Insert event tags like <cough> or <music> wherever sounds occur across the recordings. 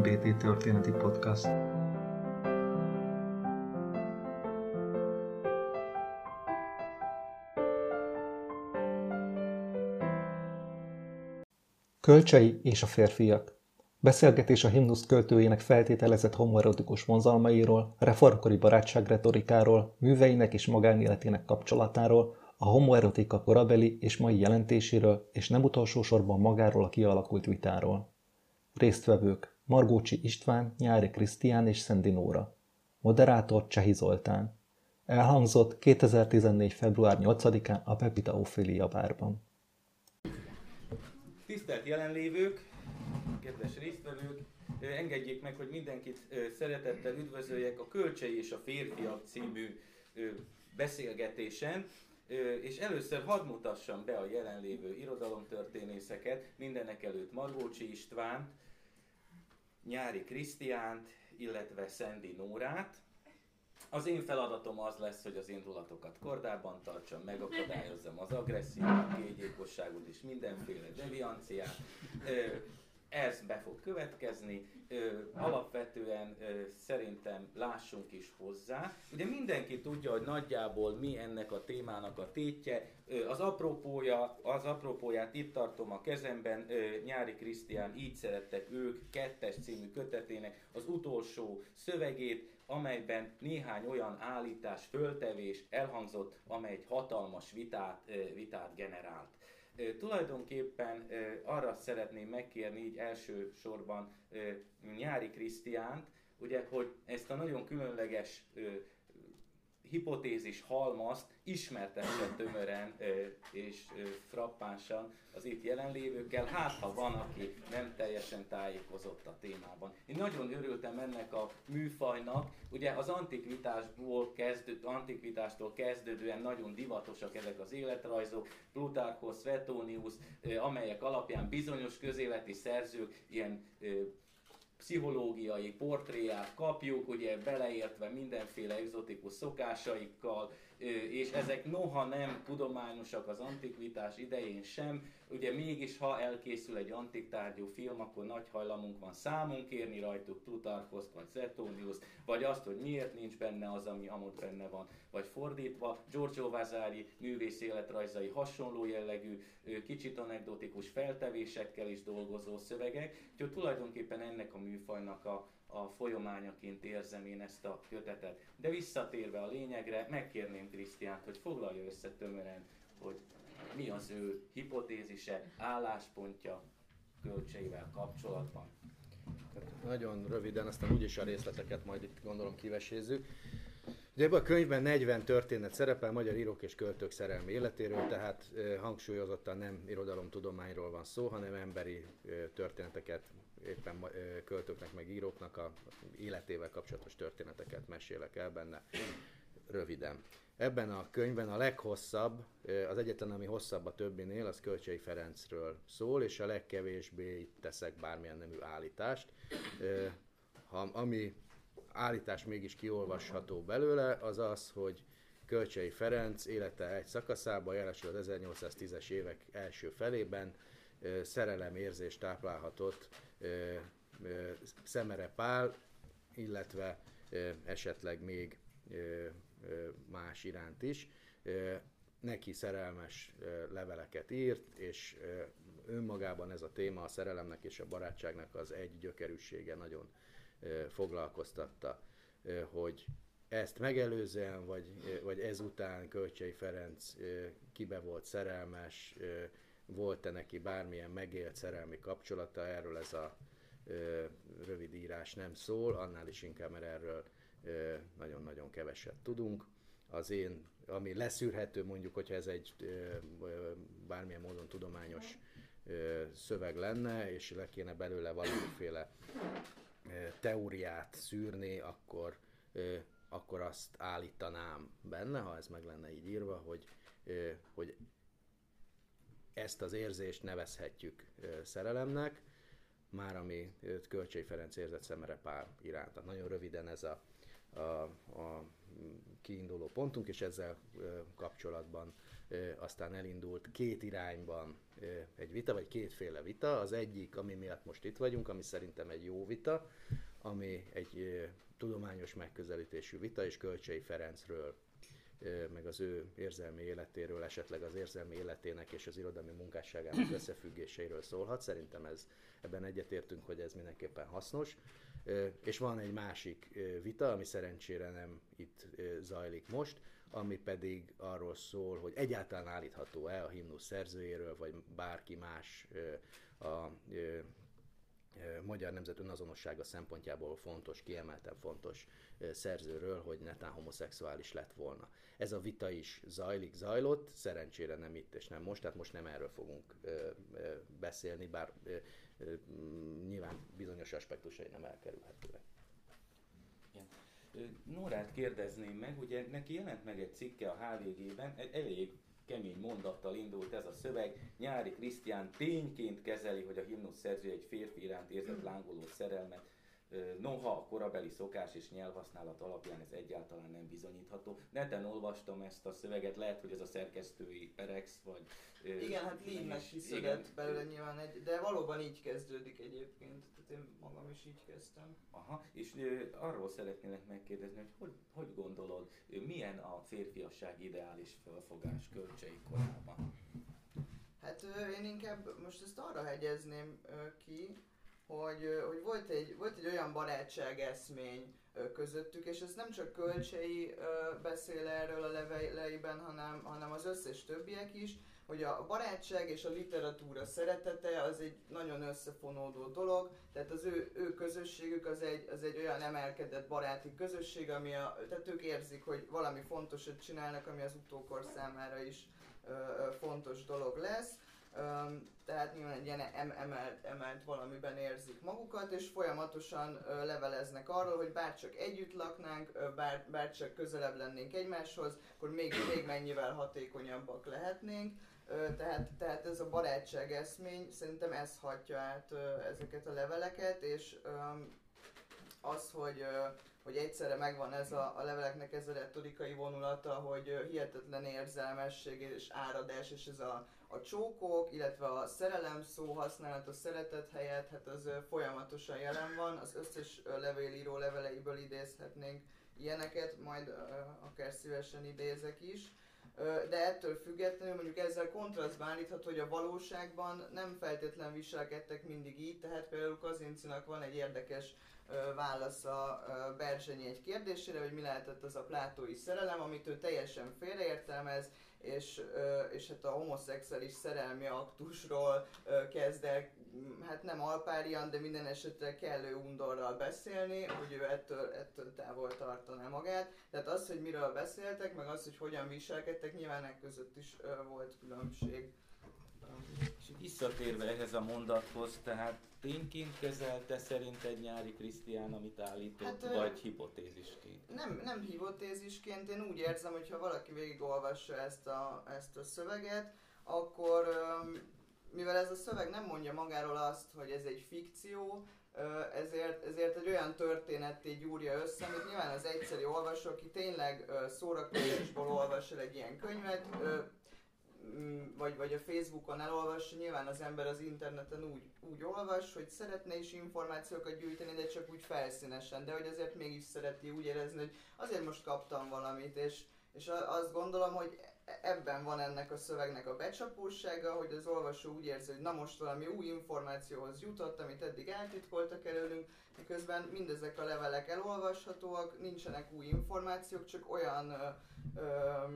MBT történeti podcast. Kölcsei és a férfiak Beszélgetés a himnusz költőjének feltételezett homoerotikus vonzalmairól, reformkori barátság retorikáról, műveinek és magánéletének kapcsolatáról, a homoerotika korabeli és mai jelentéséről, és nem utolsó sorban magáról a kialakult vitáról. Résztvevők Margócsi István, Nyári Krisztián és Szendi Nóra. Moderátor Csehi Zoltán. Elhangzott 2014. február 8-án a Pepita Ophelia bárban. Tisztelt jelenlévők, kedves résztvevők, engedjék meg, hogy mindenkit szeretettel üdvözöljek a Kölcsei és a Férfiak című beszélgetésen, és először hadd mutassam be a jelenlévő irodalomtörténészeket, mindenek előtt Margócsi István, Nyári Krisztiánt, illetve Szendi Nórát. Az én feladatom az lesz, hogy az indulatokat kordában tartsam, megakadályozzam az agressziót, kégyékosságot és mindenféle devianciát ez be fog következni, ö, alapvetően ö, szerintem lássunk is hozzá. Ugye mindenki tudja, hogy nagyjából mi ennek a témának a tétje. Ö, az apropója, az apropóját itt tartom a kezemben, ö, Nyári Krisztián így szerettek ők, kettes című kötetének az utolsó szövegét, amelyben néhány olyan állítás, föltevés elhangzott, amely egy hatalmas vitát, vitát generált. Tulajdonképpen arra szeretném megkérni így elsősorban Nyári Krisztiánt, ugye, hogy ezt a nagyon különleges hipotézis halmazt ismertesse tömören és frappánsan az itt jelenlévőkkel, hát ha van, aki nem teljesen tájékozott a témában. Én nagyon örültem ennek a műfajnak, ugye az antikvitásból kezdő, antikvitástól kezdődően nagyon divatosak ezek az életrajzok, Plutarchos, Svetonius, amelyek alapján bizonyos közéleti szerzők ilyen pszichológiai portréját kapjuk, ugye beleértve mindenféle egzotikus szokásaikkal, és ezek noha nem tudományosak az antikvitás idején sem, ugye mégis ha elkészül egy antik tárgyú film, akkor nagy hajlamunk van számunk kérni rajtuk Plutarchos vagy Zetonius, vagy azt, hogy miért nincs benne az, ami amott benne van, vagy fordítva, Giorgio Vasari művész életrajzai hasonló jellegű, kicsit anekdotikus feltevésekkel is dolgozó szövegek, úgyhogy tulajdonképpen ennek a műfajnak a, a folyamányaként érzem én ezt a kötetet. De visszatérve a lényegre, megkérném Krisztiánt, hogy foglalja össze tömören, hogy mi az ő hipotézise, álláspontja kölcseivel kapcsolatban. Nagyon röviden, aztán úgyis a részleteket majd itt gondolom kivesézzük. Ugye ebben a könyvben 40 történet szerepel magyar írók és költők szerelmi életéről, tehát hangsúlyozottan nem irodalomtudományról van szó, hanem emberi történeteket, éppen költőknek meg íróknak a életével kapcsolatos történeteket mesélek el benne röviden. Ebben a könyvben a leghosszabb, az egyetlen, ami hosszabb a többinél, az Kölcsei Ferencről szól, és a legkevésbé itt teszek bármilyen nemű állítást. Ha, ami állítás mégis kiolvasható belőle, az az, hogy Kölcsei Ferenc élete egy szakaszában, jelesül az 1810-es évek első felében szerelemérzést táplálhatott Szemere Pál, illetve esetleg még más iránt is. Neki szerelmes leveleket írt, és önmagában ez a téma a szerelemnek és a barátságnak az egy gyökerűsége nagyon foglalkoztatta, hogy ezt megelőzően, vagy, vagy ezután Kölcsei Ferenc kibe volt szerelmes, volt-e neki bármilyen megélt szerelmi kapcsolata, erről ez a rövid írás nem szól, annál is inkább, mert erről nagyon-nagyon keveset tudunk. Az én, ami leszűrhető mondjuk, hogyha ez egy bármilyen módon tudományos szöveg lenne, és le kéne belőle valamiféle teóriát szűrni, akkor, akkor azt állítanám benne, ha ez meg lenne így írva, hogy, hogy ezt az érzést nevezhetjük szerelemnek, már ami Kölcsei Ferenc érzett szemere pár iránt. Tehát nagyon röviden ez a a, a kiinduló pontunk, és ezzel kapcsolatban aztán elindult két irányban egy vita, vagy kétféle vita. Az egyik, ami miatt most itt vagyunk, ami szerintem egy jó vita, ami egy tudományos megközelítésű vita, és Kölcsei Ferencről meg az ő érzelmi életéről, esetleg az érzelmi életének és az irodalmi munkásságának <clears throat> összefüggéseiről szólhat. Szerintem ez, ebben egyetértünk, hogy ez mindenképpen hasznos. És van egy másik vita, ami szerencsére nem itt zajlik most, ami pedig arról szól, hogy egyáltalán állítható-e a himnusz szerzőjéről, vagy bárki más a magyar nemzet önazonossága szempontjából fontos, kiemelten fontos szerzőről, hogy netán homoszexuális lett volna. Ez a vita is zajlik, zajlott, szerencsére nem itt és nem most, tehát most nem erről fogunk beszélni, bár nyilván bizonyos aspektusai nem elkerülhetőek. Nórát kérdezném meg, ugye neki jelent meg egy cikke a HVG-ben, elég kemény mondattal indult ez a szöveg. Nyári Krisztián tényként kezeli, hogy a himnusz szerző egy férfi iránt érzett lángoló szerelmet, Noha a korabeli szokás és nyelvhasználat alapján ez egyáltalán nem bizonyítható. Neten olvastam ezt a szöveget, lehet, hogy ez a szerkesztői perex, vagy... Igen, hát Liebnek kiszöget belőle nyilván egy, de valóban így kezdődik egyébként, tehát én magam is így kezdtem. Aha, és ö, arról szeretnélek megkérdezni, hogy, hogy hogy gondolod, milyen a férfiasság ideális felfogás kölcsei korában? Hát én inkább most ezt arra hegyezném ki, hogy, hogy volt, egy, volt egy olyan barátság eszmény közöttük, és ez nem csak Kölcsei beszél erről a leveleiben, hanem, hanem az összes többiek is, hogy a barátság és a literatúra szeretete az egy nagyon összefonódó dolog, tehát az ő, ő közösségük az egy, az egy olyan emelkedett baráti közösség, ami a, tehát ők érzik, hogy valami fontosat csinálnak, ami az utókor számára is ö, fontos dolog lesz tehát nyilván egy ilyen emelt, emelt valamiben érzik magukat, és folyamatosan leveleznek arról, hogy bárcsak együtt laknánk, bár, bárcsak közelebb lennénk egymáshoz, akkor még, még mennyivel hatékonyabbak lehetnénk. Tehát, tehát ez a barátság eszmény, szerintem ez hatja át ezeket a leveleket, és az, hogy, hogy egyszerre megvan ez a, a leveleknek ez a retorikai vonulata, hogy hihetetlen érzelmesség és áradás, és ez a a csókok, illetve a szerelem szó használat a szeretet helyett, hát az folyamatosan jelen van, az összes levélíró leveleiből idézhetnénk ilyeneket, majd akár szívesen idézek is. De ettől függetlenül mondjuk ezzel kontrasztban állítható, hogy a valóságban nem feltétlen viselkedtek mindig így, tehát például Kazincinak van egy érdekes válasza Berzsenyi egy kérdésére, hogy mi lehetett az a plátói szerelem, amit ő teljesen félreértelmez, és, és hát a homoszexuális szerelmi aktusról kezd el, hát nem alpárian, de minden esetre kellő undorral beszélni, hogy ő ettől, ettől távol tartaná magát. Tehát az, hogy miről beszéltek, meg az, hogy hogyan viselkedtek, nyilván között is volt különbség. És visszatérve ehhez a mondathoz, tehát tényként kezelte szerinted nyári Krisztián, amit állított, hát, vagy hipotézisként? Nem, nem hipotézisként, én úgy érzem, hogy ha valaki végigolvassa ezt a, ezt a szöveget, akkor mivel ez a szöveg nem mondja magáról azt, hogy ez egy fikció, ezért, ezért egy olyan történetté gyúrja össze, amit nyilván az egyszerű olvasó, aki tényleg szórakozásból olvas el egy ilyen könyvet, Mm, vagy, vagy a Facebookon elolvassa, nyilván az ember az interneten úgy, úgy olvas, hogy szeretne is információkat gyűjteni, de csak úgy felszínesen, de hogy azért mégis szereti úgy érezni, hogy azért most kaptam valamit, és, és azt gondolom, hogy ebben van ennek a szövegnek a becsapósága, hogy az olvasó úgy érzi, hogy na most valami új információhoz jutott, amit eddig eltitkoltak előlünk, miközben mindezek a levelek elolvashatóak, nincsenek új információk, csak olyan ö, ö,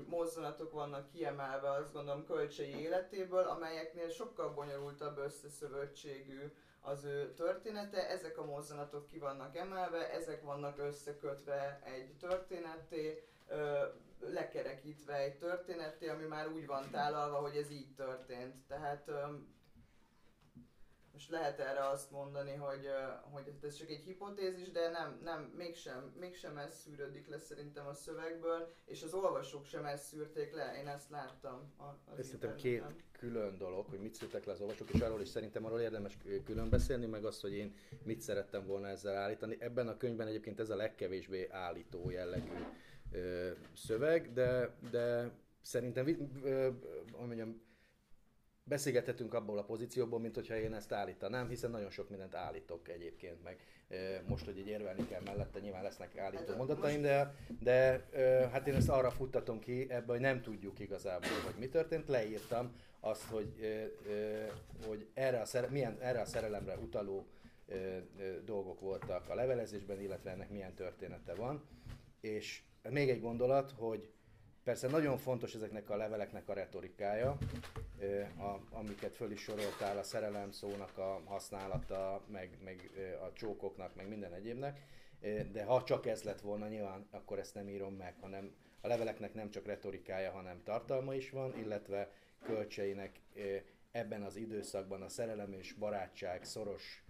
mozzanatok vannak kiemelve, azt gondolom, kölcsei életéből, amelyeknél sokkal bonyolultabb összeszövöttségű az ő története, ezek a mozzanatok ki vannak emelve, ezek vannak összekötve egy történetté, lekerekítve egy történetté, ami már úgy van tálalva, hogy ez így történt. Tehát most lehet erre azt mondani, hogy, hogy ez csak egy hipotézis, de nem, nem mégsem, mégsem ez szűrődik le szerintem a szövegből, és az olvasók sem ezt szűrték le, én ezt láttam. Az ez szerintem két külön dolog, hogy mit szűrtek le az olvasók, és arról is szerintem arról érdemes külön beszélni, meg az, hogy én mit szerettem volna ezzel állítani. Ebben a könyvben egyébként ez a legkevésbé állító jellegű ö, szöveg, de, de szerintem, ö, mondjam, beszélgethetünk abból a pozícióból, mint hogyha én ezt állítanám, hiszen nagyon sok mindent állítok egyébként, meg most, hogy egy érvelni kell mellette, nyilván lesznek állító hát, mondataim, de, de hát én ezt arra futtatom ki ebbe, hogy nem tudjuk igazából, hogy mi történt. Leírtam azt, hogy, hogy erre, a szere, milyen, erre a szerelemre utaló dolgok voltak a levelezésben, illetve ennek milyen története van. És még egy gondolat, hogy Persze nagyon fontos ezeknek a leveleknek a retorikája, a, amiket föl is soroltál, a szerelem szónak a használata, meg, meg a csókoknak, meg minden egyébnek, de ha csak ez lett volna nyilván, akkor ezt nem írom meg, hanem a leveleknek nem csak retorikája, hanem tartalma is van, illetve kölcseinek ebben az időszakban a szerelem és barátság szoros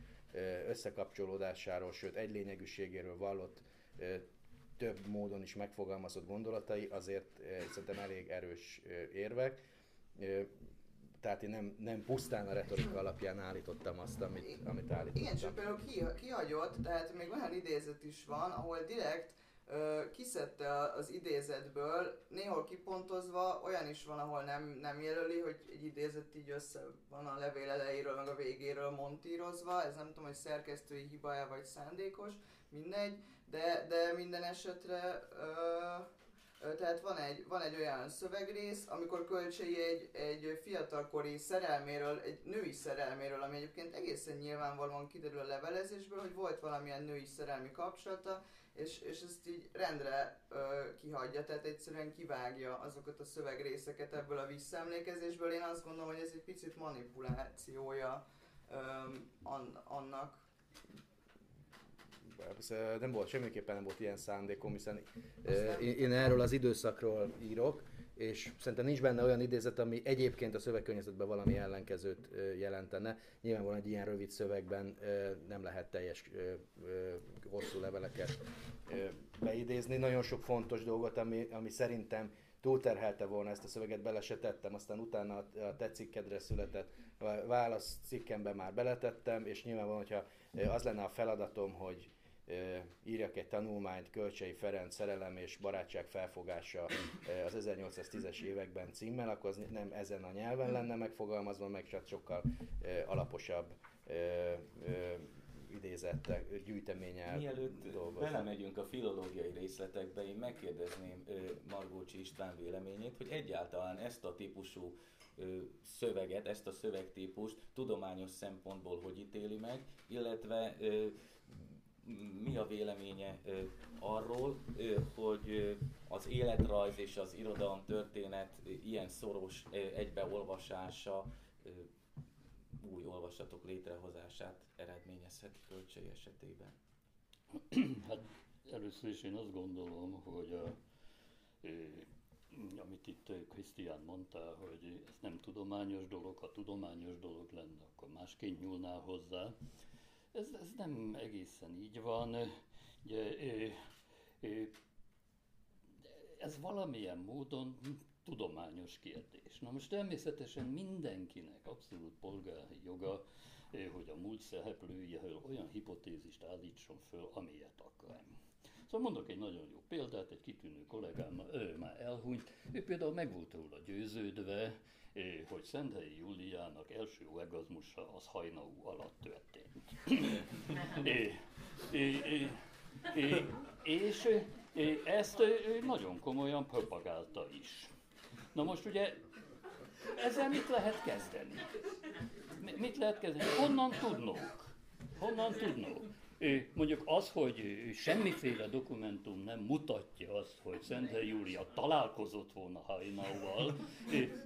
összekapcsolódásáról, sőt egylényegűségéről vallott több módon is megfogalmazott gondolatai azért eh, szerintem elég erős eh, érvek. Eh, tehát én nem, nem pusztán a retorika alapján állítottam azt, amit, amit állítottam. Igen, csak például ki, kihagyott, tehát még olyan idézet is van, ahol direkt ö, kiszedte az idézetből, néhol kipontozva, olyan is van, ahol nem, nem jelöli, hogy egy idézet így össze van a levél elejéről, meg a végéről montírozva, ez nem tudom, hogy szerkesztői hibája vagy szándékos, mindegy, de, de minden esetre ö, ö, tehát van egy, van egy olyan szövegrész, amikor Kölcsei egy, egy fiatalkori szerelméről, egy női szerelméről, ami egyébként egészen nyilvánvalóan kiderül a levelezésből, hogy volt valamilyen női szerelmi kapcsolata, és, és ezt így rendre ö, kihagyja, tehát egyszerűen kivágja azokat a szövegrészeket ebből a visszaemlékezésből. Én azt gondolom, hogy ez egy picit manipulációja ö, an, annak, nem volt, semmiképpen nem volt ilyen szándékom, hiszen én, én erről az időszakról írok, és szerintem nincs benne olyan idézet, ami egyébként a szövegkörnyezetben valami ellenkezőt jelentene. Nyilvánvalóan egy ilyen rövid szövegben nem lehet teljes hosszú leveleket beidézni. Nagyon sok fontos dolgot, ami, ami szerintem túlterhelte volna ezt a szöveget, bele se tettem, aztán utána a te cikkedre született válasz cikkemben már beletettem, és nyilvánvalóan, hogyha az lenne a feladatom, hogy írjak egy tanulmányt, Kölcsei Ferenc szerelem és barátság felfogása az 1810-es években címmel, akkor az nem ezen a nyelven lenne megfogalmazva, meg csak sokkal alaposabb idézettek, gyűjteménnyel Mielőtt dolgozni. belemegyünk a filológiai részletekbe, én megkérdezném Margócsi István véleményét, hogy egyáltalán ezt a típusú szöveget, ezt a szövegtípust tudományos szempontból hogy ítéli meg, illetve mi a véleménye arról, hogy az életrajz és az irodalom történet ilyen szoros egybeolvasása új olvasatok létrehozását eredményezheti költség esetében? Hát először is én azt gondolom, hogy a, amit itt Krisztián mondta, hogy ez nem tudományos dolog, ha tudományos dolog lenne, akkor másként nyúlnál hozzá. Ez, ez nem egészen így van. Ugye, ez valamilyen módon tudományos kérdés. Na most természetesen mindenkinek abszolút polgári joga, hogy a múlt szereplőjéről olyan hipotézist állítson föl, amilyet akar. Szóval mondok egy nagyon jó példát, egy kitűnő kollégám, ő már elhunyt, ő például meg volt róla győződve, hogy Szenthelyi Júliának első orgazmusa az hajnaú alatt történt. é, é, é, é, és ezt nagyon komolyan propagálta is. Na most ugye ezzel mit lehet kezdeni? Mit lehet kezdeni? Honnan tudnunk? Honnan tudnunk? Mondjuk az, hogy semmiféle dokumentum nem mutatja azt, hogy Szenthely Júlia találkozott volna Hajnauval,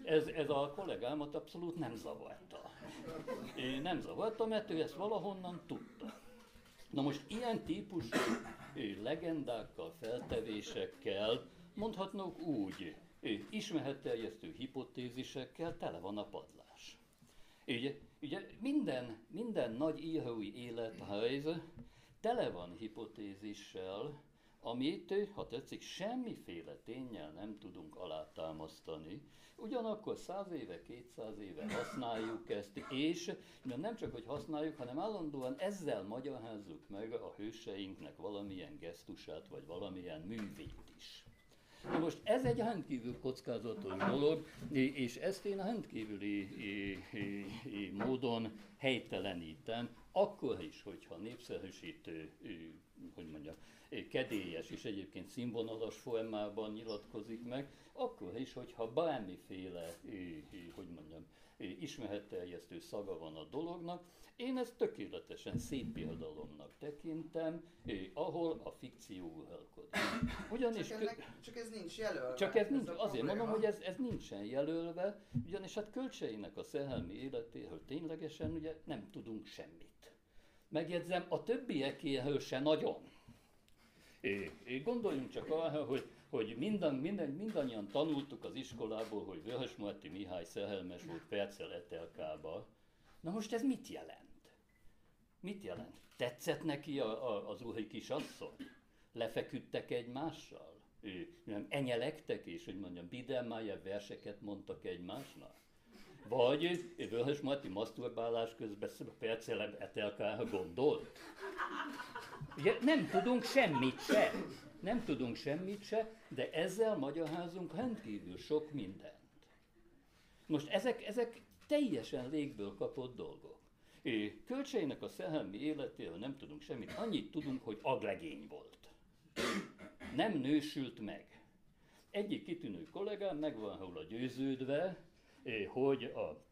ez, ez a kollégámat abszolút nem zavarta. Nem zavarta, mert ő ezt valahonnan tudta. Na most ilyen típusú legendákkal, feltevésekkel, mondhatnunk úgy, ismeretterjesztő hipotézisekkel tele van a padlás. Ugye, ugye minden, minden nagy írói élethelyz tele van hipotézissel, amit, ha tetszik, semmiféle tényel nem tudunk alátámasztani. Ugyanakkor száz éve, kétszáz éve használjuk ezt, és nem csak, hogy használjuk, hanem állandóan ezzel magyarázzuk meg a hőseinknek valamilyen gesztusát, vagy valamilyen művét is. Na most ez egy rendkívül kockázatos dolog, és ezt én rendkívüli módon helytelenítem, akkor is, hogyha népszerűsítő, hogy mondjam, kedélyes és egyébként színvonalas formában nyilatkozik meg, akkor is, hogyha bármiféle, hogy mondjam, ismeretterjesztő szaga van a dolognak, én ezt tökéletesen szép példalomnak tekintem, ahol a fikció uralkodik. Ugyanis csak, ennek, csak ez nincs jelölve. Csak ez, ez nincs, azért probléma. mondom, hogy ez, ez nincsen jelölve, ugyanis hát kölcseinek a szerelmi életéről ténylegesen ugye nem tudunk semmit. Megjegyzem, a többiekéről se nagyon. É, é, gondoljunk csak arra, hogy, hogy minden, minden, mindannyian tanultuk az iskolából, hogy Vörös Marti Mihály szerelmes volt Percel Etelkába. Na most ez mit jelent? Mit jelent? Tetszett neki a, a, az új kisasszony? Lefeküdtek egymással? Ő, nem, enyelektek és, hogy mondjam, Biedermeier verseket mondtak egymásnak? Vagy Vörös Marti maszturbálás közben percelem etelkára gondolt? Ugye nem tudunk semmit se. Nem tudunk semmit se, de ezzel magyarázunk rendkívül sok mindent. Most ezek, ezek teljesen légből kapott dolgok. Kölcseinek a szerelmi életéről nem tudunk semmit, annyit tudunk, hogy aglegény volt. Nem nősült meg. Egyik kitűnő kollégám meg van róla győződve, hogy a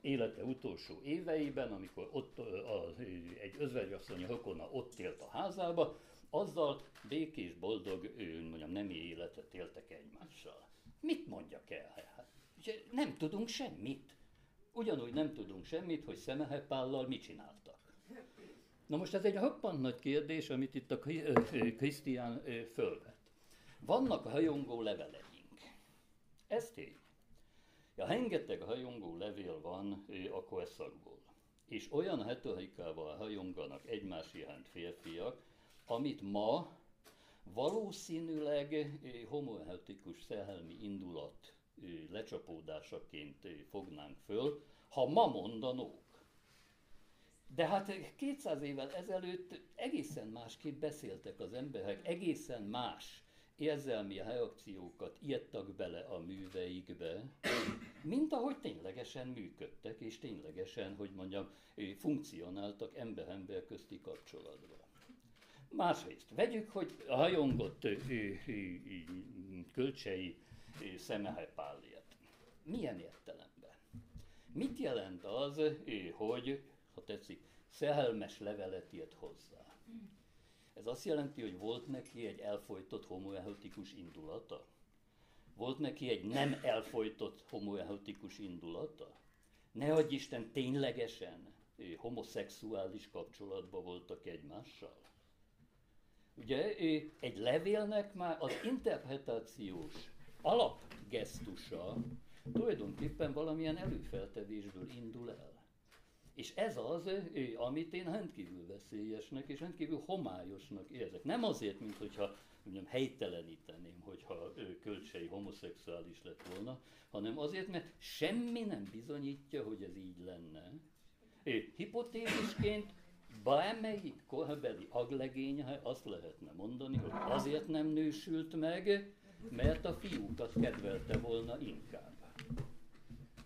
élete utolsó éveiben, amikor ott a, egy özvegyasszony rokona ott élt a házába, azzal békés, boldog, mondjam, nemi életet éltek egymással. Mit mondjak el? Hát, nem tudunk semmit. Ugyanúgy nem tudunk semmit, hogy Szemehepállal mit csináltak. Na most ez egy roppant nagy kérdés, amit itt a Krisztián fölvet. Vannak hajongó leveleink. Ez tény. Ja, rengeteg hajongó levél van a korszakból. És olyan hetorikával hajonganak egymás iránt férfiak, amit ma valószínűleg homoerotikus szerelmi indulat lecsapódásaként fognánk föl, ha ma mondanók. De hát 200 évvel ezelőtt egészen másképp beszéltek az emberek, egészen más érzelmi reakciókat írtak bele a műveikbe, mint ahogy ténylegesen működtek, és ténylegesen, hogy mondjam, funkcionáltak ember-ember közti kapcsolatban. Másrészt, vegyük, hogy a hajongott kölcsei szemehepáliát. Milyen értelemben? Mit jelent az, hogy, ha tetszik, szerelmes levelet írt hozzá? Ez azt jelenti, hogy volt neki egy elfolytott homoerotikus indulata? Volt neki egy nem elfolytott homoerotikus indulata? Ne adj Isten, ténylegesen homoszexuális kapcsolatban voltak egymással? Ugye egy levélnek már az interpretációs alapgesztusa tulajdonképpen valamilyen előfeltevésből indul el. És ez az, amit én rendkívül veszélyesnek és rendkívül homályosnak érzek. Nem azért, mint hogyha mondjam, helyteleníteném, hogyha kölcsei homoszexuális lett volna, hanem azért, mert semmi nem bizonyítja, hogy ez így lenne. Hipotézisként bármelyik korabeli aglegénye azt lehetne mondani, hogy azért nem nősült meg, mert a fiúkat kedvelte volna inkább.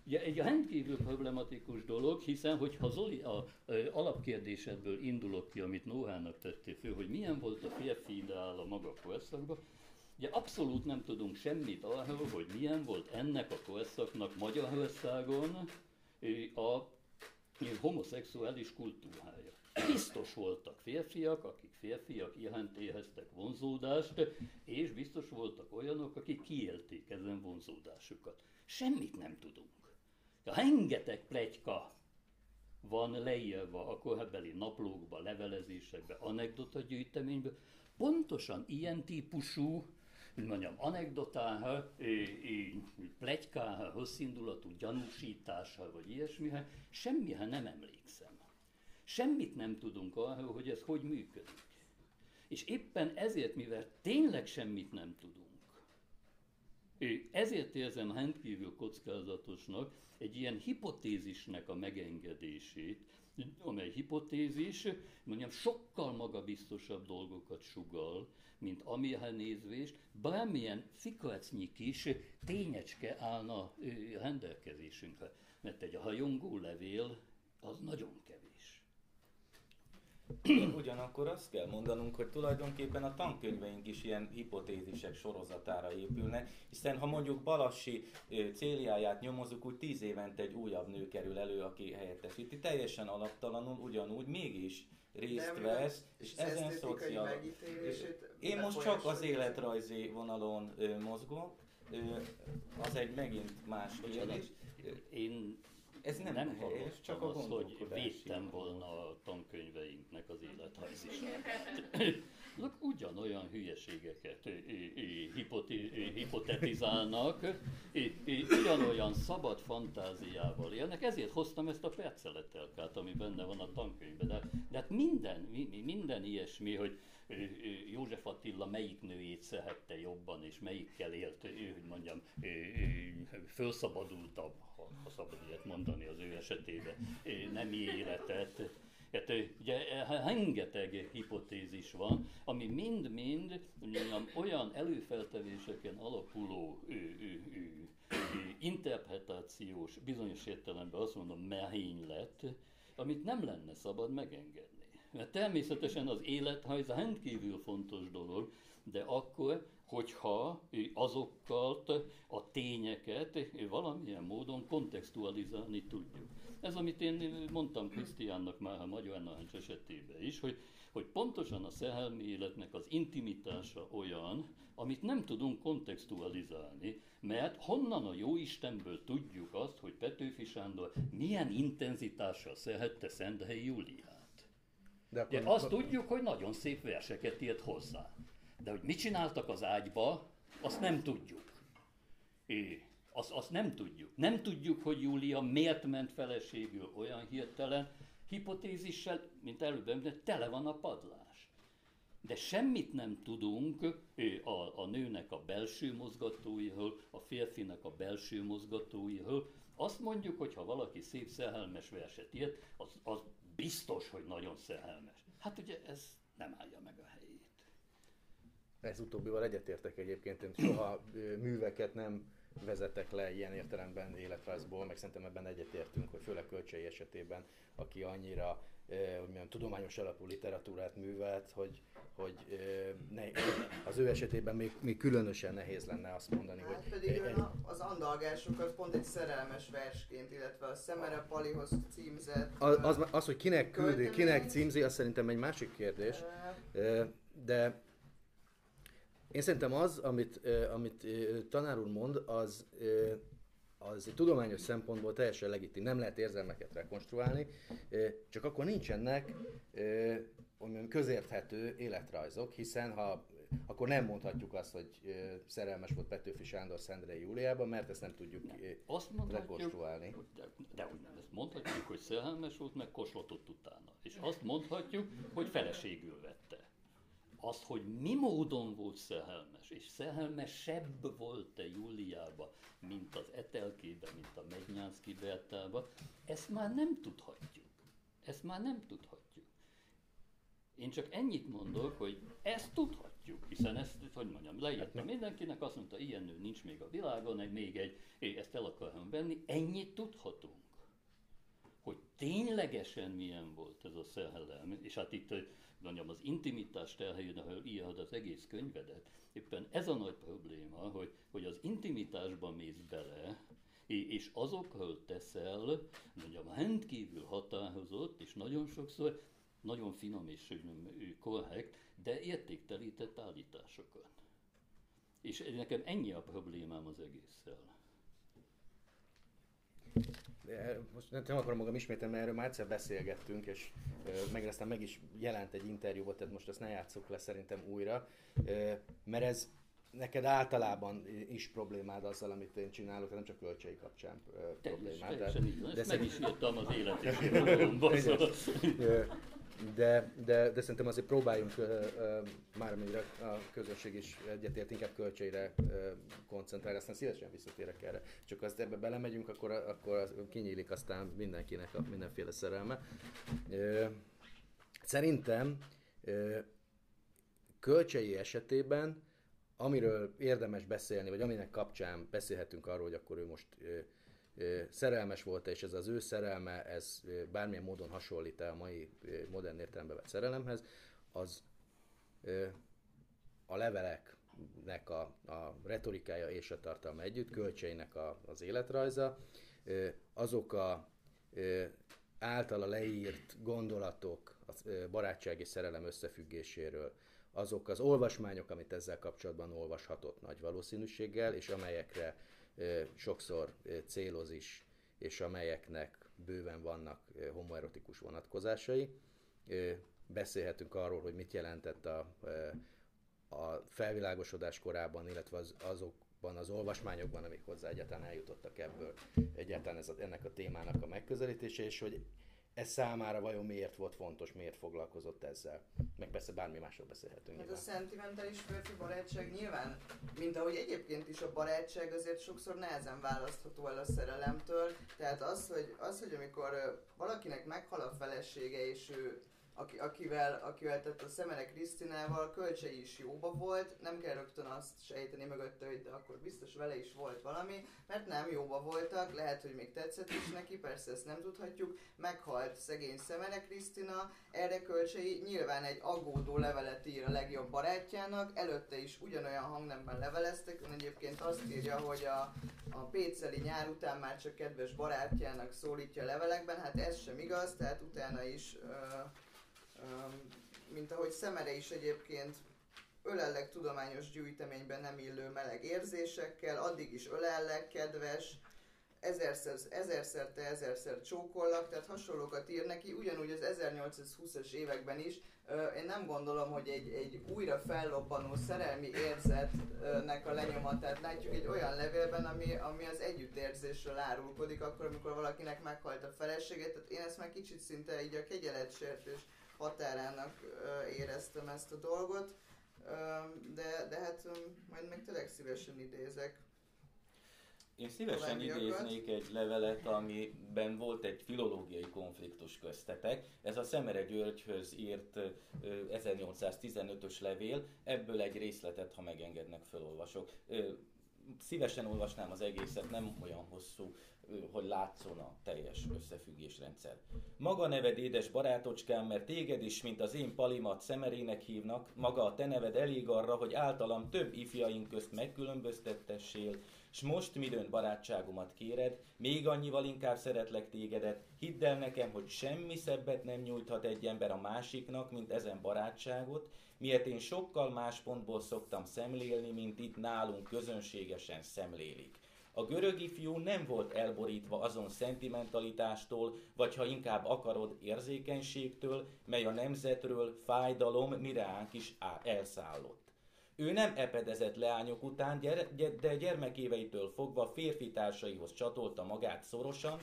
Ugye egy rendkívül problematikus dolog, hiszen hogyha Zoli a, a alapkérdésedből indulok ki, amit Nóhának tettél fő, hogy milyen volt a férfi ideál a maga korszakban, ugye abszolút nem tudunk semmit arról, hogy milyen volt ennek a korszaknak Magyarországon a homoszexuális kultúrája. Biztos voltak férfiak, akik férfiak iránt éreztek vonzódást, és biztos voltak olyanok, akik kiélték ezen vonzódásukat. Semmit nem tudunk. Ja, rengeteg plegyka van leírva a korabeli naplókba, levelezésekbe, anekdota gyűjteménybe, pontosan ilyen típusú mondjam, anekdotáha, plegykáha, hosszíindulatú gyanúsítása, vagy ilyesmihez, semmihez nem emlékszem. Semmit nem tudunk arról, hogy ez hogy működik. És éppen ezért, mivel tényleg semmit nem tudunk, ezért érzem rendkívül kockázatosnak egy ilyen hipotézisnek a megengedését, amely hipotézis, mondjam, sokkal magabiztosabb dolgokat sugal, mint amihez nézvés, bármilyen fikacnyi kis tényecske állna rendelkezésünkre. Mert egy hajongó levél az nagyon kevés. Ugyanakkor azt kell mondanunk, hogy tulajdonképpen a tankönyveink is ilyen hipotézisek sorozatára épülnek, hiszen ha mondjuk Balassi céliáját nyomozunk, úgy tíz évente egy újabb nő kerül elő, aki helyettesíti, teljesen alaptalanul, ugyanúgy mégis részt vesz, és ezen szociál... Én most csak az életrajzi vonalon mozgok, az egy megint más kérdés. Én ez nem, nem helyes, csak a az, hogy védtem volna a tankönyveinknek az életrajzisát. Ugyanolyan hülyeségeket hipotetizálnak, ugyanolyan szabad fantáziával élnek, ezért hoztam ezt a perceletelkát, ami benne van a tankönyvben. De, de hát minden, minden ilyesmi, hogy József Attila melyik nőjét szerette jobban, és melyikkel élt, ő, hogy mondjam, felszabadultabb, ha szabad ilyet mondani az ő esetében, nem életet. Hát ugye rengeteg hipotézis van, ami mind-mind olyan előfeltevéseken alapuló ő, ő, ő, interpretációs, bizonyos értelemben azt mondom, merénylet, amit nem lenne szabad megengedni. Mert természetesen az élethajz rendkívül fontos dolog, de akkor, hogyha azokkal a tényeket valamilyen módon kontextualizálni tudjuk. Ez, amit én mondtam Krisztiánnak már a Magyar Narancs esetében is, hogy, hogy pontosan a szerelmi életnek az intimitása olyan, amit nem tudunk kontextualizálni, mert honnan a jó Istenből tudjuk azt, hogy Petőfi Sándor milyen intenzitással szerette Szenthelyi Júliát. De akkor... De azt tudjuk, hogy nagyon szép verseket írt hozzá. De hogy mit csináltak az ágyba, azt nem tudjuk. É, azt, azt nem tudjuk. Nem tudjuk, hogy Júlia miért ment feleségül olyan hirtelen hipotézissel, mint előbb, de tele van a padlás. De semmit nem tudunk a, a nőnek a belső mozgatóiról, a férfinek a belső mozgatóiról. Azt mondjuk, hogy ha valaki szép szerelmes verset írt, az, az biztos, hogy nagyon szerelmes. Hát ugye ez nem állja meg a helyét. Ez utóbbival egyetértek egyébként, én soha műveket nem vezetek le ilyen értelemben életrajzból, meg szerintem ebben egyetértünk, hogy főleg kölcsei esetében, aki annyira hogy mondjam, tudományos alapú literatúrát művelt, hogy, hogy ne, az ő esetében még, még különösen nehéz lenne azt mondani, hát hogy... pedig egy, az andalgásokat pont egy szerelmes versként, illetve a Szemere Palihoz címzett... Az, az, az hogy kinek küldi, kinek címzi, az szerintem egy másik kérdés, de én szerintem az, amit, amit tanár úr mond, az az egy tudományos szempontból teljesen legitim. Nem lehet érzelmeket rekonstruálni, csak akkor nincsenek közérthető életrajzok, hiszen ha akkor nem mondhatjuk azt, hogy szerelmes volt Petőfi Sándor Szendrei Júliában, mert ezt nem tudjuk nem. Azt rekonstruálni. De, de úgy nem, ezt mondhatjuk, hogy szerelmes volt, meg koslatott utána. És azt mondhatjuk, hogy feleségül vette azt, hogy mi módon volt szerelmes, és szerelmesebb volt-e Júliába, mint az Etelkébe, mint a Megnyánszki Bertába, ezt már nem tudhatjuk. Ezt már nem tudhatjuk. Én csak ennyit mondok, hogy ezt tudhatjuk, hiszen ezt, hogy mondjam, leírtam mindenkinek, azt mondta, ilyen nő nincs még a világon, egy még egy, ezt el akarom venni, ennyit tudhatunk. Hogy ténylegesen milyen volt ez a szerelem, és hát itt mondjam, az intimitás terhelyén, ahol írod az egész könyvedet, éppen ez a nagy probléma, hogy, hogy az intimitásban mész bele, és azokról teszel, mondjam, rendkívül határozott, és nagyon sokszor nagyon finom és korrekt, de értéktelített állításokat. És nekem ennyi a problémám az egésszel. De most nem akarom magam ismételni, mert erről már egyszer beszélgettünk, és meg aztán meg is jelent egy interjúban, tehát most ezt ne játsszuk le szerintem újra, mert ez neked általában is problémád azzal, amit én csinálok, nem csak kölcsei kapcsán problémád. Teljesen így van, ezt meg is írtam az <laughs> szóval. De, de, de szerintem azért próbáljunk, már amire a közösség is egyetért, inkább költségre koncentrálni, aztán szívesen visszatérek erre. Csak azt ebbe belemegyünk, akkor, akkor az, kinyílik aztán mindenkinek a mindenféle szerelme. Szerintem kölcsei esetében, amiről érdemes beszélni, vagy aminek kapcsán beszélhetünk arról, hogy akkor ő most szerelmes volt, és ez az ő szerelme, ez bármilyen módon hasonlít el a mai modern értelembe vett szerelemhez, az a leveleknek a, a retorikája és a tartalma együtt, kölcseinek a, az életrajza, azok a általa leírt gondolatok a barátság és szerelem összefüggéséről, azok az olvasmányok, amit ezzel kapcsolatban olvashatott nagy valószínűséggel, és amelyekre sokszor céloz is, és amelyeknek bőven vannak homoerotikus vonatkozásai. Beszélhetünk arról, hogy mit jelentett a, a felvilágosodás korában, illetve az, azokban az olvasmányokban, amik hozzá egyáltalán eljutottak ebből, egyáltalán ez a, ennek a témának a megközelítése, és hogy ez számára vajon miért volt fontos, miért foglalkozott ezzel. Meg persze bármi másról beszélhetünk. Hát a szentimentális férfi barátság nyilván, mint ahogy egyébként is a barátság azért sokszor nehezen választható el a szerelemtől. Tehát az, hogy, az, hogy amikor valakinek meghal a felesége, és ő aki, akivel, akivel tehát a Szemere Krisztinával kölcsei is jóba volt, nem kell rögtön azt sejteni mögötte, hogy de akkor biztos vele is volt valami, mert nem jóba voltak, lehet, hogy még tetszett is neki, persze ezt nem tudhatjuk, meghalt szegény Szemere Krisztina, erre kölcsei nyilván egy aggódó levelet ír a legjobb barátjának, előtte is ugyanolyan hangnemben leveleztek, egyébként azt írja, hogy a, a Péceli nyár után már csak kedves barátjának szólítja a levelekben, hát ez sem igaz, tehát utána is uh, mint ahogy Szemere is egyébként ölellek tudományos gyűjteményben nem illő meleg érzésekkel, addig is ölellek, kedves, ezerszer, ezerszerte ezerszer csókollak, tehát hasonlókat ír neki, ugyanúgy az 1820-as években is. Én nem gondolom, hogy egy, egy újra fellobbanó szerelmi érzetnek a lenyomatát látjuk egy olyan levélben, ami, ami az együttérzésről árulkodik, akkor, amikor valakinek meghalt a felesége. Tehát én ezt már kicsit szinte így a kegyeletsértés határának éreztem ezt a dolgot, de, de hát majd meg tényleg szívesen idézek. Én szívesen idéznék egy levelet, amiben volt egy filológiai konfliktus köztetek. Ez a Szemere Györgyhöz írt 1815-ös levél, ebből egy részletet, ha megengednek, felolvasok. Szívesen olvasnám az egészet, nem olyan hosszú, hogy látszon a teljes összefüggésrendszer. Maga neved édes barátocskám, mert téged is, mint az én palimat szemerének hívnak, maga a te neved elég arra, hogy általam több ifjaink közt megkülönböztettessél, s most midőn barátságomat kéred, még annyival inkább szeretlek tégedet, hidd el nekem, hogy semmi szebbet nem nyújthat egy ember a másiknak, mint ezen barátságot, miért én sokkal más pontból szoktam szemlélni, mint itt nálunk közönségesen szemlélik. A görög ifjú nem volt elborítva azon szentimentalitástól, vagy ha inkább akarod érzékenységtől, mely a nemzetről fájdalom mireánk is elszállott. Ő nem epedezett leányok után, de gyermekéveitől fogva férfi társaihoz csatolta magát szorosan,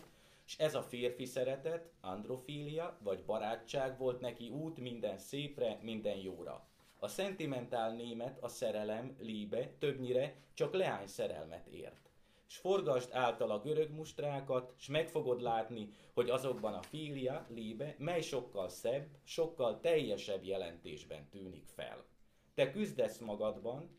és ez a férfi szeretet, androfília vagy barátság volt neki út minden szépre, minden jóra. A szentimentál német, a szerelem, líbe többnyire csak leány szerelmet ért s forgasd által a görög mustrákat, s meg fogod látni, hogy azokban a fília, líbe, mely sokkal szebb, sokkal teljesebb jelentésben tűnik fel. Te küzdesz magadban,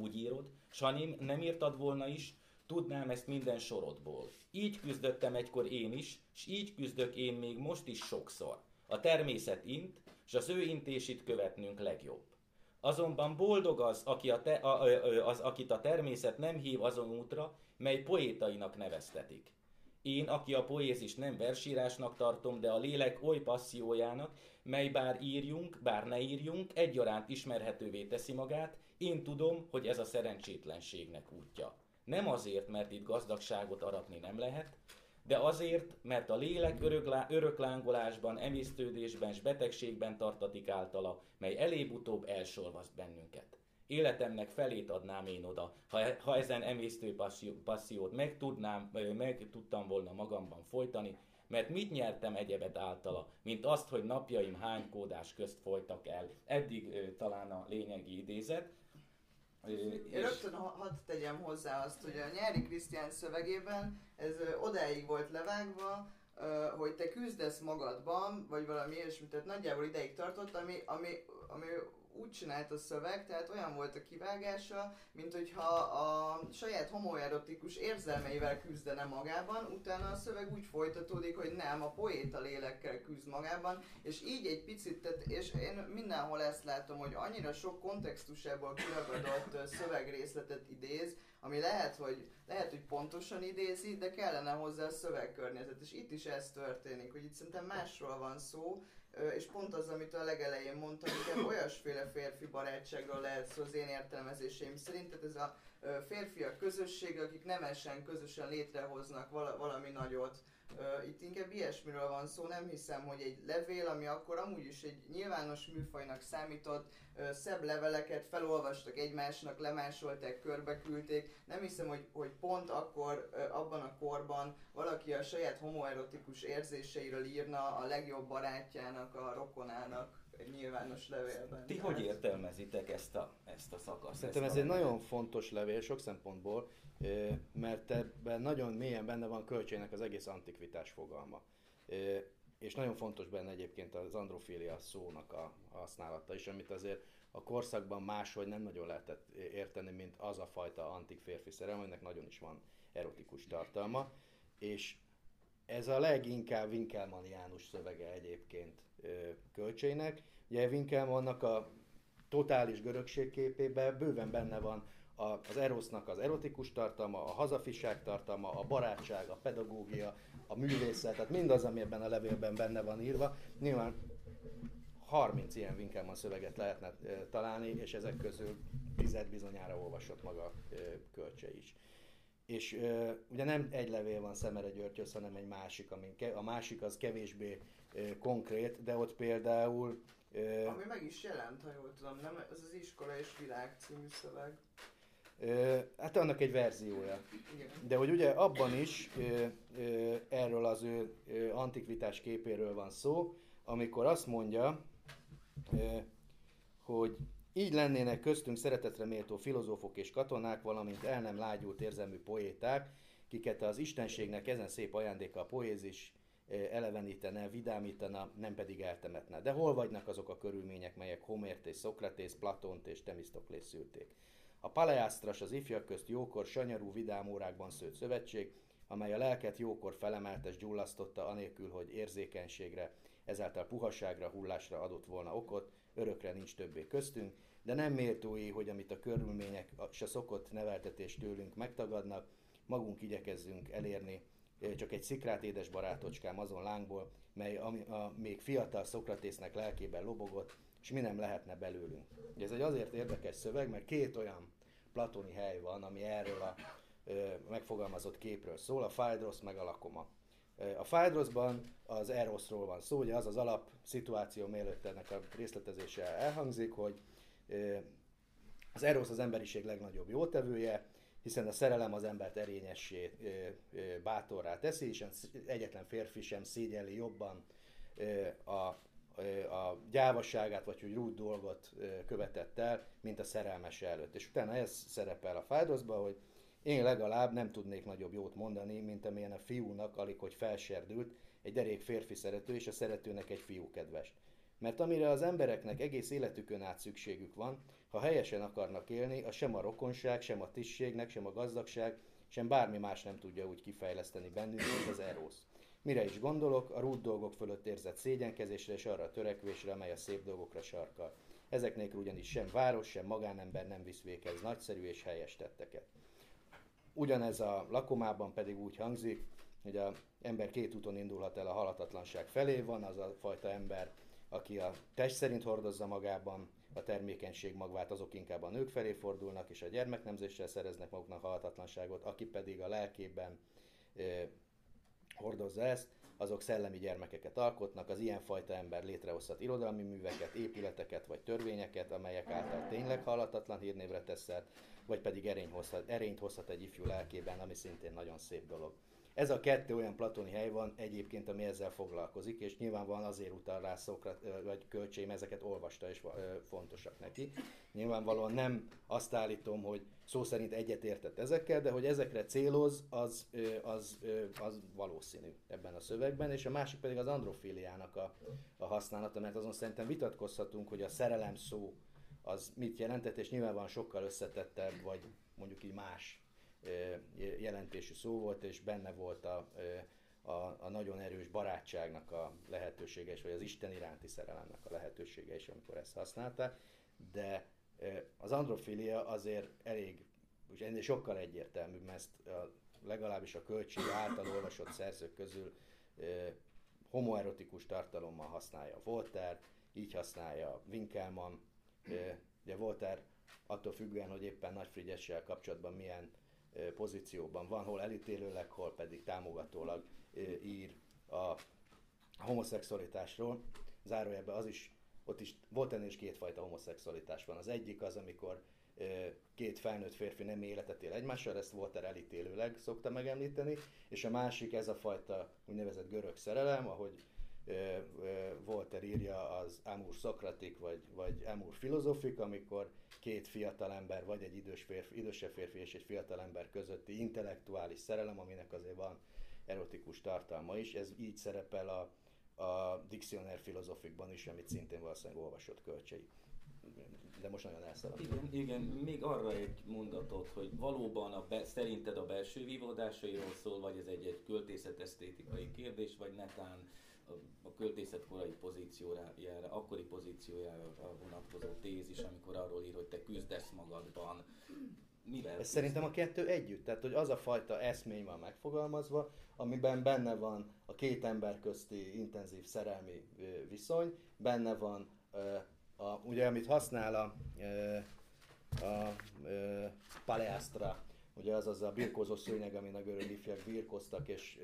úgy írod, Sanim, nem írtad volna is, tudnám ezt minden sorodból. Így küzdöttem egykor én is, s így küzdök én még most is sokszor. A természet int, s az ő intését követnünk legjobb. Azonban boldog az, aki a te, a, az, akit a természet nem hív azon útra, mely poétainak neveztetik. Én, aki a poézist nem versírásnak tartom, de a lélek oly passziójának, mely bár írjunk, bár ne írjunk, egyaránt ismerhetővé teszi magát, én tudom, hogy ez a szerencsétlenségnek útja. Nem azért, mert itt gazdagságot aratni nem lehet, de azért, mert a lélek öröklángolásban, emésztődésben és betegségben tartatik általa, mely elébb-utóbb elsorvaszt bennünket. Életemnek felét adnám én oda, ha, ha ezen emésztő passzió, passziót meg, tudnám, meg tudtam volna magamban folytani, mert mit nyertem egyebet általa, mint azt, hogy napjaim hány kódás közt folytak el. Eddig ö, talán a lényegi idézet. Ö, és... Hadd tegyem hozzá azt, hogy a nyári Krisztián szövegében ez ö, odáig volt levágva, ö, hogy te küzdesz magadban, vagy valami ilyesmi, tehát nagyjából ideig tartott, ami, ami, ami úgy csinált a szöveg, tehát olyan volt a kivágása, mint hogyha a saját homoerotikus érzelmeivel küzdene magában, utána a szöveg úgy folytatódik, hogy nem, a poéta lélekkel küzd magában, és így egy picit, tehát, és én mindenhol ezt látom, hogy annyira sok kontextusából kiragadott szövegrészletet idéz, ami lehet, hogy, lehet, hogy pontosan idézi, de kellene hozzá a szövegkörnyezet, és itt is ez történik, hogy itt szerintem másról van szó, és pont az, amit a legelején mondtam, hogy olyasféle férfi barátságról lehet szó az én értelmezéseim szerint, tehát ez a férfiak közössége, akik nemesen közösen létrehoznak valami nagyot, itt inkább ilyesmiről van szó, nem hiszem, hogy egy levél, ami akkor amúgy is egy nyilvános műfajnak számított, szebb leveleket felolvastak egymásnak, lemásolták, körbeküldték. Nem hiszem, hogy, hogy pont akkor, abban a korban valaki a saját homoerotikus érzéseiről írna a legjobb barátjának, a rokonának nyilvános levélben. Ti hogy értelmezitek ezt a, ezt a szakaszt? Szerintem ez egy nagyon fontos levél sok szempontból, mert ebben nagyon mélyen benne van költségnek az egész antikvitás fogalma. És nagyon fontos benne egyébként az androfília szónak a használata is, amit azért a korszakban máshogy nem nagyon lehetett érteni, mint az a fajta antik férfi szerelem, aminek nagyon is van erotikus tartalma. És ez a leginkább Winkelmanniánus szövege egyébként költségnek. Ugye Winkelmannnak a totális görögség képében bőven benne van az erosznak az erotikus tartalma, a hazafiság tartalma, a barátság, a pedagógia, a művészet, tehát mindaz, ami ebben a levélben benne van írva. Nyilván 30 ilyen Winkelmann szöveget lehetne találni, és ezek közül tized bizonyára olvasott maga Kölcse is. És uh, ugye nem egy levél van Szemere Györgyhöz, hanem egy másik, ami ke- a másik az kevésbé uh, konkrét, de ott például... Uh, ami meg is jelent, ha jól tudom, nem? Ez az Iskola és Világ című szöveg. Uh, hát annak egy verziója. Igen. De hogy ugye abban is uh, uh, erről az ő uh, antikvitás képéről van szó, amikor azt mondja, uh, hogy így lennének köztünk szeretetre méltó filozófok és katonák, valamint el nem lágyult érzelmű poéták, kiket az istenségnek ezen szép ajándéka a poézis eh, elevenítene, vidámítana, nem pedig eltemetne. De hol vagynak azok a körülmények, melyek Homért és Szokratész, Platont és Temisztoklész szülték? A Paleásztras az ifjak közt jókor sanyarú vidám órákban szőtt szövetség, amely a lelket jókor felemelte és gyullasztotta, anélkül, hogy érzékenységre, ezáltal puhaságra, hullásra adott volna okot, örökre nincs többé köztünk, de nem méltói, hogy amit a körülmények se szokott neveltetés tőlünk megtagadnak, magunk igyekezzünk elérni, csak egy szikrát édes barátocskám azon lángból, mely a, a még fiatal Szokratésznek lelkében lobogott, és mi nem lehetne belőlünk. Ez egy azért érdekes szöveg, mert két olyan platoni hely van, ami erről a ö, megfogalmazott képről szól, a Phaedros meg a Lakoma. A Phaedrosban az Erosról van szó, ugye az az alap szituáció, mielőtt ennek a részletezése elhangzik, hogy az Eros az emberiség legnagyobb jótevője, hiszen a szerelem az embert erényessé, bátorrá teszi, és egyetlen férfi sem szégyelli jobban a, a gyávasságát, vagy hogy rút dolgot követett el, mint a szerelmes előtt. És utána ez szerepel a Phaedrosban, hogy én legalább nem tudnék nagyobb jót mondani, mint amilyen a fiúnak, alig hogy felserdült, egy derék férfi szerető, és a szeretőnek egy fiú kedves. Mert amire az embereknek egész életükön át szükségük van, ha helyesen akarnak élni, az sem a rokonság, sem a tisztségnek, sem a gazdagság, sem bármi más nem tudja úgy kifejleszteni bennünk, mint az erósz. Mire is gondolok, a rút dolgok fölött érzett szégyenkezésre és arra a törekvésre, amely a szép dolgokra sarkal. Ezek nélkül ugyanis sem város, sem magánember nem visz véghez nagyszerű és helyes tetteket. Ugyanez a lakomában pedig úgy hangzik, hogy az ember két úton indulhat el a halatatlanság felé, van az a fajta ember, aki a test szerint hordozza magában a termékenység magvát, azok inkább a nők felé fordulnak, és a gyermeknemzéssel szereznek maguknak halhatatlanságot, aki pedig a lelkében hordozza ezt, azok szellemi gyermekeket alkotnak, az ilyenfajta ember létrehozhat irodalmi műveket, épületeket vagy törvényeket, amelyek által tényleg hallatatlan hírnévre teszed, vagy pedig erényt hozhat, erényt hozhat egy ifjú lelkében, ami szintén nagyon szép dolog. Ez a kettő olyan platoni hely van egyébként, ami ezzel foglalkozik, és nyilvánvalóan azért utal rá Szokrat, vagy Kölcsém, ezeket olvasta, és fontosak neki. Nyilvánvalóan nem azt állítom, hogy szó szerint egyetértett ezekkel, de hogy ezekre céloz, az, az, az valószínű ebben a szövegben, és a másik pedig az androfiliának a, a használata, mert azon szerintem vitatkozhatunk, hogy a szerelem szó az mit jelentett, és nyilvánvalóan sokkal összetettebb, vagy mondjuk így más jelentésű szó volt, és benne volt a, a, a nagyon erős barátságnak a lehetősége is, vagy az Isten iránti szerelemnek a lehetősége is, amikor ezt használták, de az androfilia azért elég, és ennél sokkal egyértelműbb, mert ezt a, legalábbis a költség által olvasott szerzők közül homoerotikus tartalommal használja Voltaire, így használja Winkelmann, ugye Voltaire attól függően, hogy éppen Nagy Frigyessel kapcsolatban milyen pozícióban van, hol elítélőleg, hol pedig támogatólag ír a homoszexualitásról. Zárójelben az is, ott is volt ennél is kétfajta homoszexualitás van. Az egyik az, amikor két felnőtt férfi nem életet él egymással, ezt Walter elítélőleg szokta megemlíteni, és a másik ez a fajta úgynevezett görög szerelem, ahogy Walter írja az Amur Szokratik, vagy, vagy Amur Filozofik, amikor két fiatal ember, vagy egy idős férfi, idősebb férfi és egy fiatal ember közötti intellektuális szerelem, aminek azért van erotikus tartalma is. Ez így szerepel a, a Dictionnaire Filozofikban is, amit szintén valószínűleg olvasott kölcsei. De most nagyon elszaladtam. Igen, igen, még arra egy mondatot, hogy valóban a be, szerinted a belső vívódásairól szól, vagy ez egy, egy költészet esztétikai kérdés, vagy netán a költészet korai pozíciójára, akkori pozíciójára vonatkozó tézis, amikor arról ír, hogy te küzdesz magadban. Mivel Ez szerintem a kettő együtt, tehát hogy az a fajta eszmény van megfogalmazva, amiben benne van a két ember közti intenzív szerelmi viszony, benne van a, ugye amit használ a, a, a paleastra, ugye az az a birkózó szőnyeg, amin a görög ifjak birkoztak, és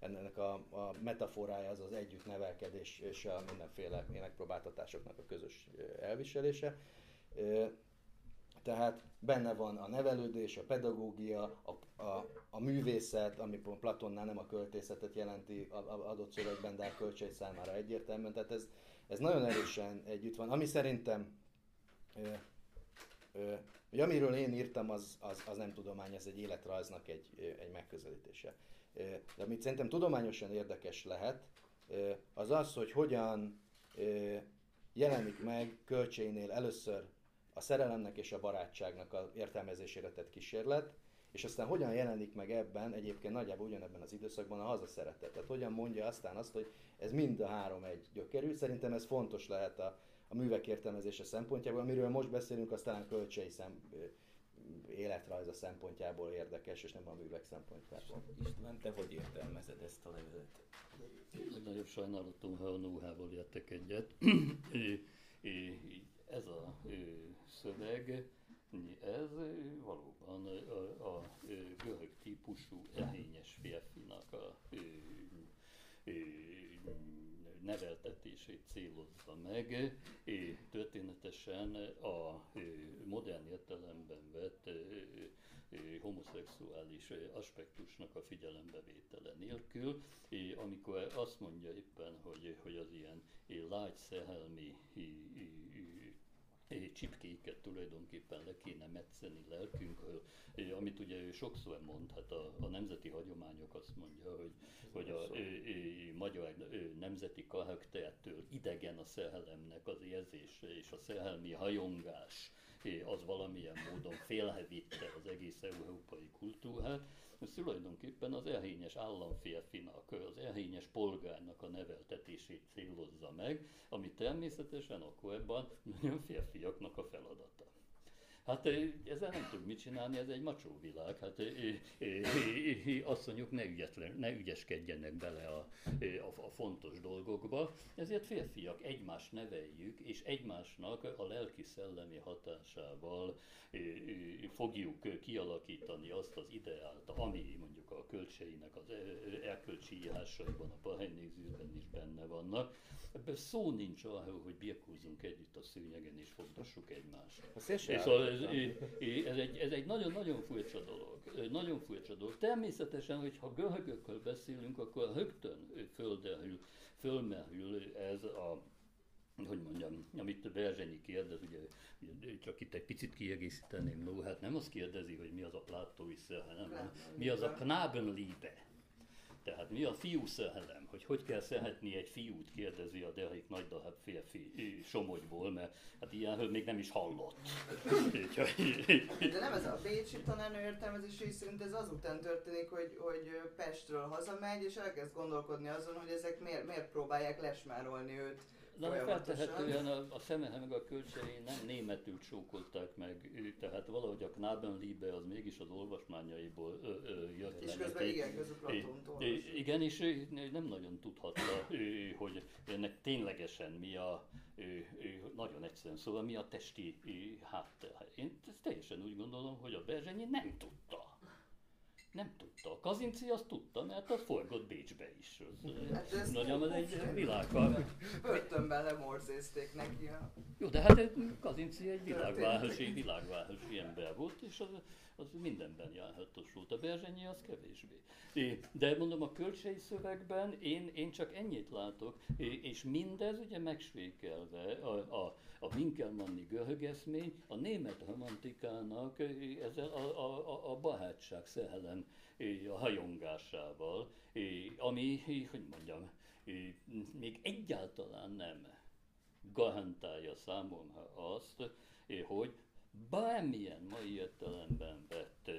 ennek a, a metaforája az az együtt nevelkedés és a mindenféle megpróbáltatásoknak a közös elviselése. Tehát benne van a nevelődés, a pedagógia, a, a, a művészet, ami Platonnál nem a költészetet jelenti adott szövegben, de a költség számára egyértelműen. Tehát ez, ez nagyon erősen együtt van. Ami szerintem ö, ö, hogy amiről én írtam, az, az, az nem tudomány, ez egy életrajznak egy, egy megközelítése. De amit szerintem tudományosan érdekes lehet, az az, hogy hogyan jelenik meg költségnél először a szerelemnek és a barátságnak a értelmezésére tett kísérlet, és aztán hogyan jelenik meg ebben, egyébként nagyjából ugyanebben az időszakban a hazaszeretet. Tehát hogyan mondja aztán azt, hogy ez mind a három egy gyökerű. Szerintem ez fontos lehet a, a művek értelmezése szempontjából. Amiről most beszélünk, az talán kölcsei szem, életrajza szempontjából érdekes, és nem a művek szempontjából. István, te hogy értelmezed ezt a levelet? Nagyobb sajnálatom, ha a nóhával értek egyet. <clears throat> ez a szöveg, ez valóban a, a görög típusú ehényes férfinak a neveltetését célozza meg, történetesen a modern értelemben vett homoszexuális aspektusnak a figyelembevétele nélkül, amikor azt mondja éppen, hogy, hogy az ilyen lágy szehelmi csipkéket tulajdonképpen le kéne metszeni lelkünkről, amit ugye ő sokszor mond, hát a, a nemzeti hagyományok azt mondja, hogy, hogy a, a, a magyar nemzeti karaktertől idegen a szerelemnek az érzése és a szerelmi hajongás az valamilyen módon félhevitte az egész európai kultúrát, ez tulajdonképpen az elhényes államférfinak, az elhényes polgárnak a neveltetését célozza meg, ami természetesen akkor ebben nagyon férfiaknak a feladata. Hát ezzel nem tud mit csinálni, ez egy macsó világ. Hát asszonyok ne, ügyetlen, ne ügyeskedjenek bele a, a, a fontos dolgokba. Ezért férfiak egymást neveljük, és egymásnak a lelki-szellemi hatásával fogjuk kialakítani azt az ideált, ami mondjuk a kölcseinek az elkölcsi írásaiban, a pahelynézőben is benne vannak. Ebből szó nincs arról, hogy birkózzunk együtt a szőnyegen és fogdassuk egymást. És szóval ez, ez, egy, ez egy nagyon-nagyon furcsa dolog. Nagyon furcsa dolog. Természetesen, hogyha görögökről beszélünk, akkor rögtön földerül, fölmerül ez a hogy mondjam, amit Berzsenyi kérdez, ugye, csak itt egy picit kiegészíteném, no, hát nem azt kérdezi, hogy mi az a látói hanem mi az a Knabenliebe. Tehát mi a fiú szerelem, hogy hogy kell szeretni egy fiút, kérdezi a Derek nagy darab férfi Somogyból, mert hát ilyenről még nem is hallott. <laughs> De nem ez a Bécsi tanárnő értelmezés szerint ez azután történik, hogy, hogy Pestről hazamegy, és elkezd gondolkodni azon, hogy ezek miért, miért próbálják lesmárolni őt Na, feltehetően a, a Szemehe meg a kölcsei nem németül csókolták meg, tehát valahogy a Knabenliebe az mégis az olvasmányaiból ö, ö, jött És közben igen, közben Igen, és nem nagyon tudhatta, hogy ennek ténylegesen mi a, nagyon egyszerűen szóval mi a testi háttér. Én teljesen úgy gondolom, hogy a Berzsenyi nem tudta nem tudta. A Kazinci azt tudta, mert az forgott Bécsbe is. Hát ez Nagyon az egy világban. Börtönben lemorzézték neki. Jó, de hát Kazinci egy világvárosi, világvárosi ember volt, és az, az mindenben járhatos volt. A Berzsenyi az kevésbé. De mondom, a kölcsei szövegben én, én csak ennyit látok, és mindez ugye megsvékelve a, a, a Winkelmanni görögeszmény, a német romantikának ezzel a, a, a, a barátság szerelem a hajongásával, ami, hogy mondjam, még egyáltalán nem garantálja számomra azt, hogy bármilyen mai értelemben vett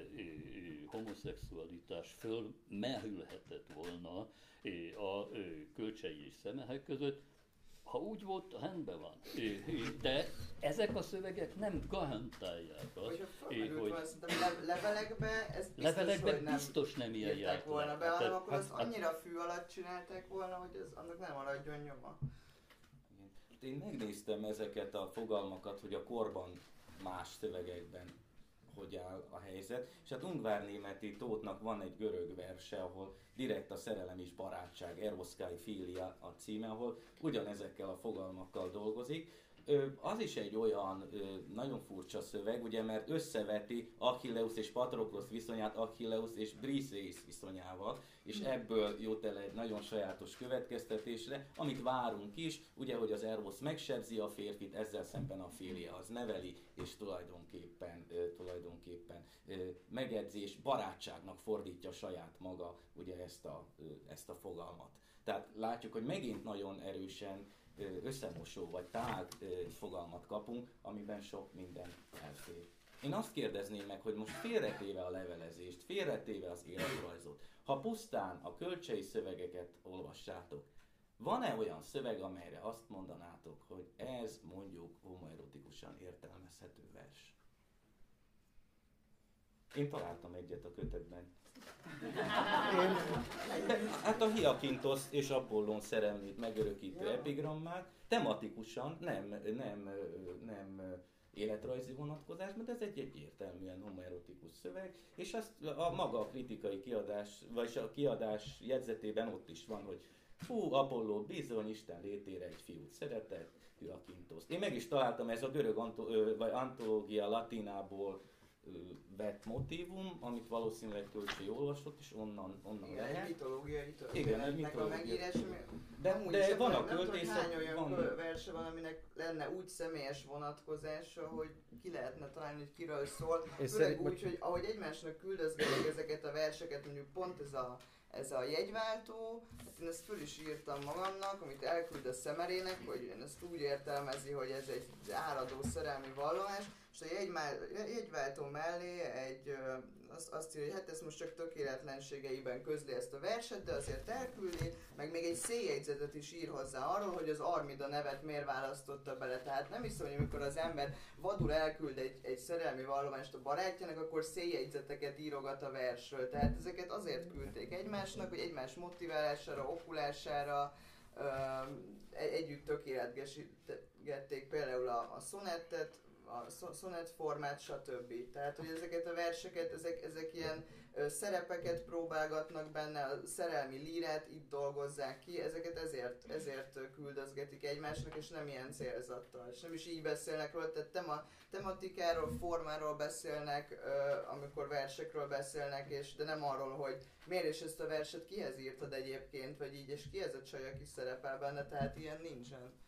homoszexualitás fölmerülhetett volna a kölcsei és szemehek között, ha úgy volt, rendben van. De ezek a szövegek nem garantálják azt, hogy, hogy le, levelekbe ez biztos, levelekbe hogy nem biztos nem ilyen volna be, hanem akkor hát, azt annyira fű alatt csinálták volna, hogy ez annak nem maradjon nyoma. Én megnéztem ezeket a fogalmakat, hogy a korban más szövegekben hogy áll a helyzet. És hát Ungvár Németi Tótnak van egy görög verse, ahol direkt a szerelem és barátság, Eroszkai Filia a címe, ahol ugyanezekkel a fogalmakkal dolgozik az is egy olyan nagyon furcsa szöveg, ugye, mert összeveti Achilleus és Patroklos viszonyát Achilleus és Briseis viszonyával, és ebből jut el egy nagyon sajátos következtetésre, amit várunk is, ugye, hogy az Eros megsebzi a férfit, ezzel szemben a férje az neveli, és tulajdonképpen, tulajdonképpen megedzi és barátságnak fordítja saját maga ugye ezt a, ezt a fogalmat. Tehát látjuk, hogy megint nagyon erősen összemosó vagy tág fogalmat kapunk, amiben sok minden elfér. Én azt kérdezném meg, hogy most félretéve a levelezést, félretéve az életrajzot, ha pusztán a kölcsei szövegeket olvassátok, van-e olyan szöveg, amelyre azt mondanátok, hogy ez mondjuk homoerotikusan értelmezhető vers? Én találtam egyet a kötetben. Én, hát a Hiakintos és Apollon szerelmét megörökítő epigrammát tematikusan nem, nem, nem életrajzi vonatkozás, mert ez egy egyértelműen homoerotikus szöveg, és azt a maga a kritikai kiadás, vagy a kiadás jegyzetében ott is van, hogy Fú, Apollo bizony Isten létére egy fiút szeretett, Hyakintos. Én meg is találtam ez a görög antó, vagy antológia latinából vett motívum, amit valószínűleg Tölcsi olvasott, és onnan, onnan Igen, lehet. egy mitológiai Igen, egy mitológia. a megírás, de, de van a költészet, hány olyan van... verse van, aminek lenne úgy személyes vonatkozása, hogy ki lehetne találni, hogy kiről szól. És Főleg úgy, hogy ahogy egymásnak küldözgetik ezeket a verseket, mondjuk pont ez a ez a jegyváltó, hát én ezt föl is írtam magamnak, amit elküld a szemerének, hogy én ezt úgy értelmezi, hogy ez egy áradó szerelmi vallomás, és a jegyváltó mellé egy, azt, azt írja, hogy hát ez most csak tökéletlenségeiben közli ezt a verset, de azért elküldi, meg még egy széljegyzetet is ír hozzá arról, hogy az Armida nevet miért választotta bele. Tehát nem hiszem, hogy amikor az ember vadul elküld egy, egy szerelmi vallomást a barátjának, akkor széljegyzeteket írogat a versről. Tehát ezeket azért küldték egymásnak, hogy egymás motiválására, okulására, együtt tökéletgesítették például a, a szonettet, a szonet formát, stb. Tehát, hogy ezeket a verseket, ezek, ezek ilyen szerepeket próbálgatnak benne, a szerelmi lírát itt dolgozzák ki, ezeket ezért, ezért küldözgetik egymásnak, és nem ilyen célzattal. És nem is így beszélnek róla, tehát tema, tematikáról, formáról beszélnek, amikor versekről beszélnek, és de nem arról, hogy miért is ezt a verset kihez írtad egyébként, vagy így, és ki ez a csaj, aki szerepel benne, tehát ilyen nincsen.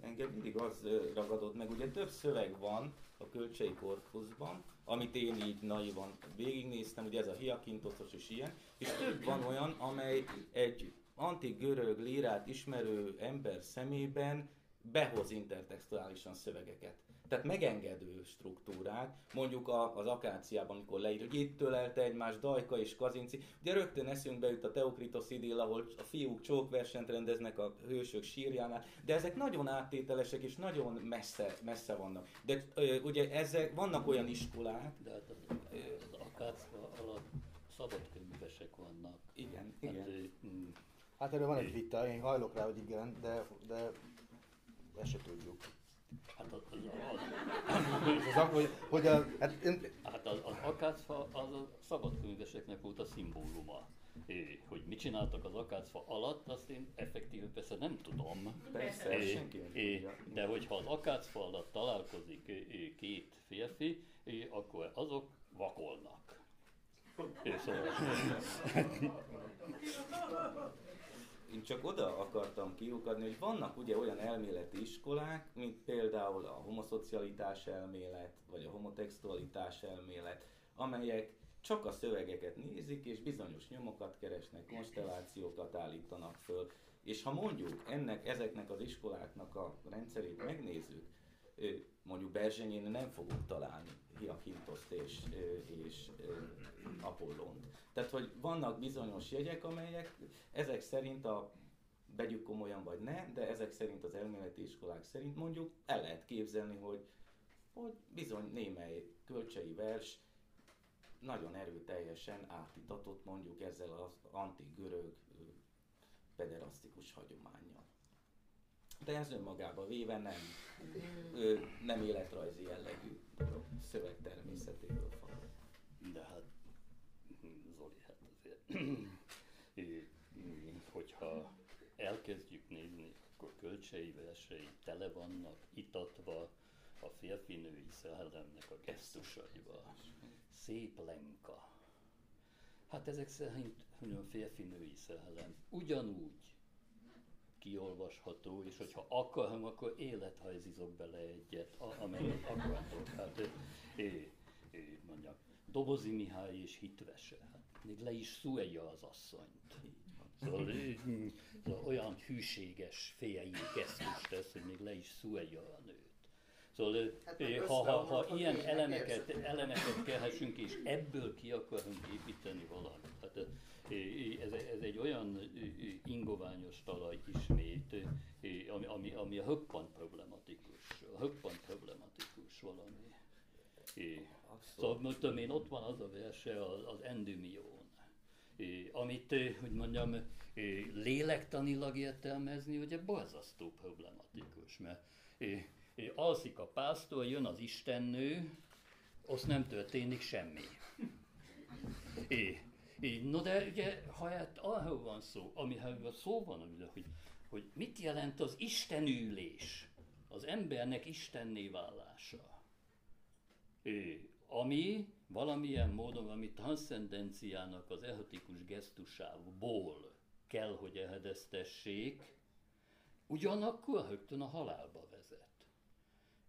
Engem mindig az ragadott meg, ugye több szöveg van a kölcsei korpuszban, amit én így naivan végignéztem, ugye ez a hiakintoszos és ilyen, és több van olyan, amely egy antik görög lírát ismerő ember szemében behoz intertextuálisan szövegeket tehát megengedő struktúrák, mondjuk a, az akáciában, amikor leír, hogy itt tölelte egymás Dajka és Kazinci, ugye rögtön eszünkbe jut a Teokritos idél, ahol a fiúk csókversenyt rendeznek a hősök sírjánál, de ezek nagyon áttételesek és nagyon messze, messze vannak. De ö, ugye ezek, vannak olyan iskolák... De hát az, az akácka alatt szabadkönyvesek vannak. Igen, hát, igen. Mm. Hát erről van egy vita, én hajlok rá, hogy igen, de, de ezt se tudjuk. Hát az, az, az, az, hogy, hogy a, hát, én... hát az, az akácfa az a szabadkönyveseknek volt a szimbóluma. É, hogy mit csináltak az akácfa alatt, azt én effektíve persze nem tudom. Persze, é, é, de hogyha az akácfa alatt találkozik é, két férfi, é, akkor azok vakolnak. <laughs> É, szóval... <laughs> én csak oda akartam kiukadni, hogy vannak ugye olyan elméleti iskolák, mint például a homoszocialitás elmélet, vagy a homotextualitás elmélet, amelyek csak a szövegeket nézik, és bizonyos nyomokat keresnek, konstellációkat állítanak föl. És ha mondjuk ennek, ezeknek az iskoláknak a rendszerét megnézzük, mondjuk Berzsenyén nem fogunk találni Hiakintoszt és, és Apollont. Tehát, hogy vannak bizonyos jegyek, amelyek ezek szerint a vegyük komolyan vagy ne, de ezek szerint az elméleti iskolák szerint mondjuk el lehet képzelni, hogy, hogy bizony némely kölcsei vers nagyon erőteljesen átitatott mondjuk ezzel az antik görög pederasztikus hagyományjal. De ez önmagába véve nem, nem életrajzi jellegű dolog, szöveg természetéből fakad. De hát, Zoli, hát azért, <clears throat> hogyha elkezdjük nézni, akkor kölcsei versei tele vannak itatva a férfinői szellemnek a gesztusaival. Szép lenka. Hát ezek szerint férfinői szellem. Ugyanúgy kiolvasható, és hogyha akarom, akkor élethajzizok bele egyet, amennyit akartok. Hát, é, é, mondjam, Dobozi Mihály és hitvese. Hát, még le is szújja az asszonyt. Szóval, szóval olyan hűséges, féljei gesztust tesz, hogy még le is szújja a nőt. Szóval hát ha, ha, ha ilyen elemeket, elemeket kelhessünk, és ebből ki akarunk építeni valamit, hát ez, ez egy olyan ingoványos talaj ismét, ami, ami, ami a höppant problematikus. A höppant problematikus valami. Szóval mondtam én, ott van az a verse, az, az Endymion, amit, hogy mondjam, lélektanilag értelmezni, ugye borzasztó problematikus, mert alszik a pásztor, jön az istennő, azt nem történik semmi. É, é, no de ugye, ha hát arról van szó, amiről szó van, hogy, hogy mit jelent az istenülés, az embernek istenné válása. É, ami valamilyen módon, ami transzcendenciának az erotikus gesztusából kell, hogy ehedeztessék, ugyanakkor rögtön a halálba.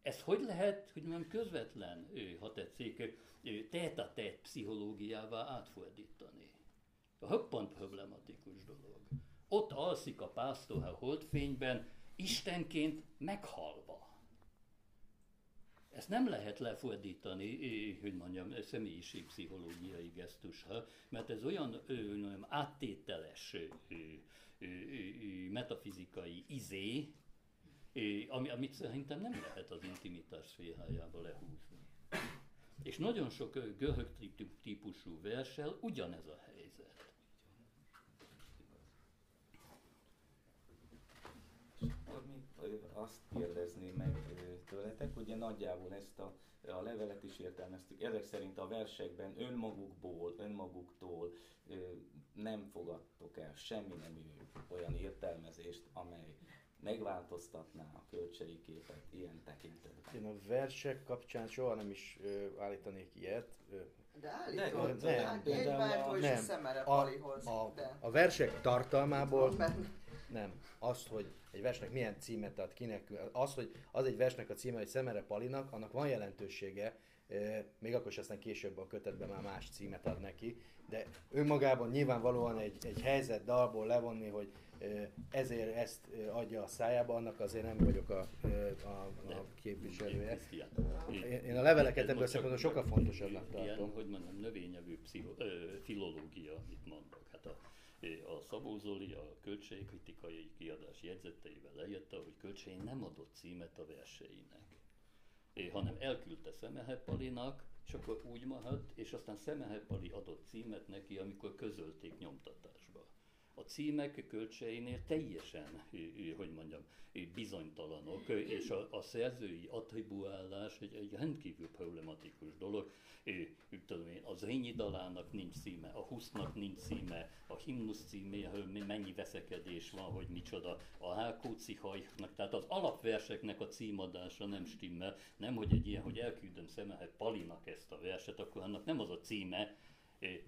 Ez hogy lehet, hogy nem közvetlen, ha tetszik, tét pszichológiává átfordítani? A höppant problematikus dolog. Ott alszik a pásztor a holdfényben, Istenként meghalva. Ezt nem lehet lefordítani, hogy mondjam, személyiségpszichológiai gesztusra, mert ez olyan olyan áttételes metafizikai izé, ami, amit szerintem nem lehet az intimitás szférájába lehúzni. És nagyon sok görög típusú versel ugyanez a helyzet. azt kérdezni meg tőletek, ugye nagyjából ezt a, a levelet is értelmeztük. Ezek szerint a versekben önmagukból, önmaguktól nem fogadtok el semmi nem olyan értelmezést, amely megváltoztatná a kölcsei képet ilyen tekintetben. Én a versek kapcsán soha nem is ö, állítanék ilyet. Ö, de állított, nem, nem, nem, nem, szemere a, a, a versek tartalmából nem. Az, hogy egy versnek milyen címet ad kinek, az, hogy az egy versnek a címe, hogy Szemere Palinak, annak van jelentősége, még akkor is aztán később a kötetben már más címet ad neki, de önmagában nyilvánvalóan egy, egy helyzet dalból levonni, hogy ezért ezt adja a szájába, annak azért nem vagyok a, a, a képviselője. Én a leveleket ebből szempontból sokkal fontosabbnak tartom. Ilyen, hogy mondjam, növényevő pszicho, ö, filológia, amit mondok. Hát a, a Szabó Zoli a költségkritikai kiadás jegyzeteivel leírta, hogy Kölcsei nem adott címet a verseinek, hanem elküldte Szemehe Palinak, és akkor úgy maradt, és aztán Szemehe Pali adott címet neki, amikor közölték nyomtatásba a címek kölcseinél teljesen, hogy mondjam, bizonytalanok, és a, a szerzői attribuálás egy, egy rendkívül problematikus dolog. Tudom én, az Rényi dalának nincs címe, a Husznak nincs címe, a himnusz címéről mennyi veszekedés van, hogy micsoda, a Hákóci hajnak, tehát az alapverseknek a címadása nem stimmel, nem hogy egy ilyen, hogy elküldöm Szemehet Palinak ezt a verset, akkor annak nem az a címe,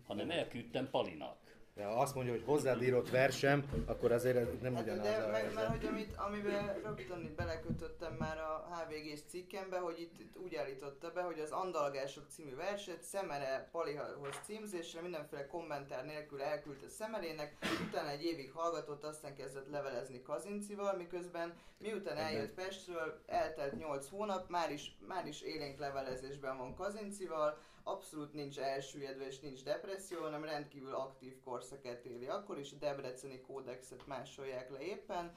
hanem elküldtem Palinak. Ha azt mondja, hogy hozzád írott versem, akkor azért nem hát, ugyanaz de, a meg, mert hogy amit, amiben rögtön belekötöttem már a HVG-s cikkembe, hogy itt, itt úgy állította be, hogy az Andalgások című verset Szemere Palihoz címzésre mindenféle kommentár nélkül elküldte Szemerének, utána egy évig hallgatott, aztán kezdett levelezni Kazincival, miközben miután eljött Pestről, eltelt 8 hónap, már is, már is élénk levelezésben van Kazincival, abszolút nincs elsüllyedve és nincs depresszió, hanem rendkívül aktív korszakát éli. Akkor is a Debreceni kódexet másolják le éppen,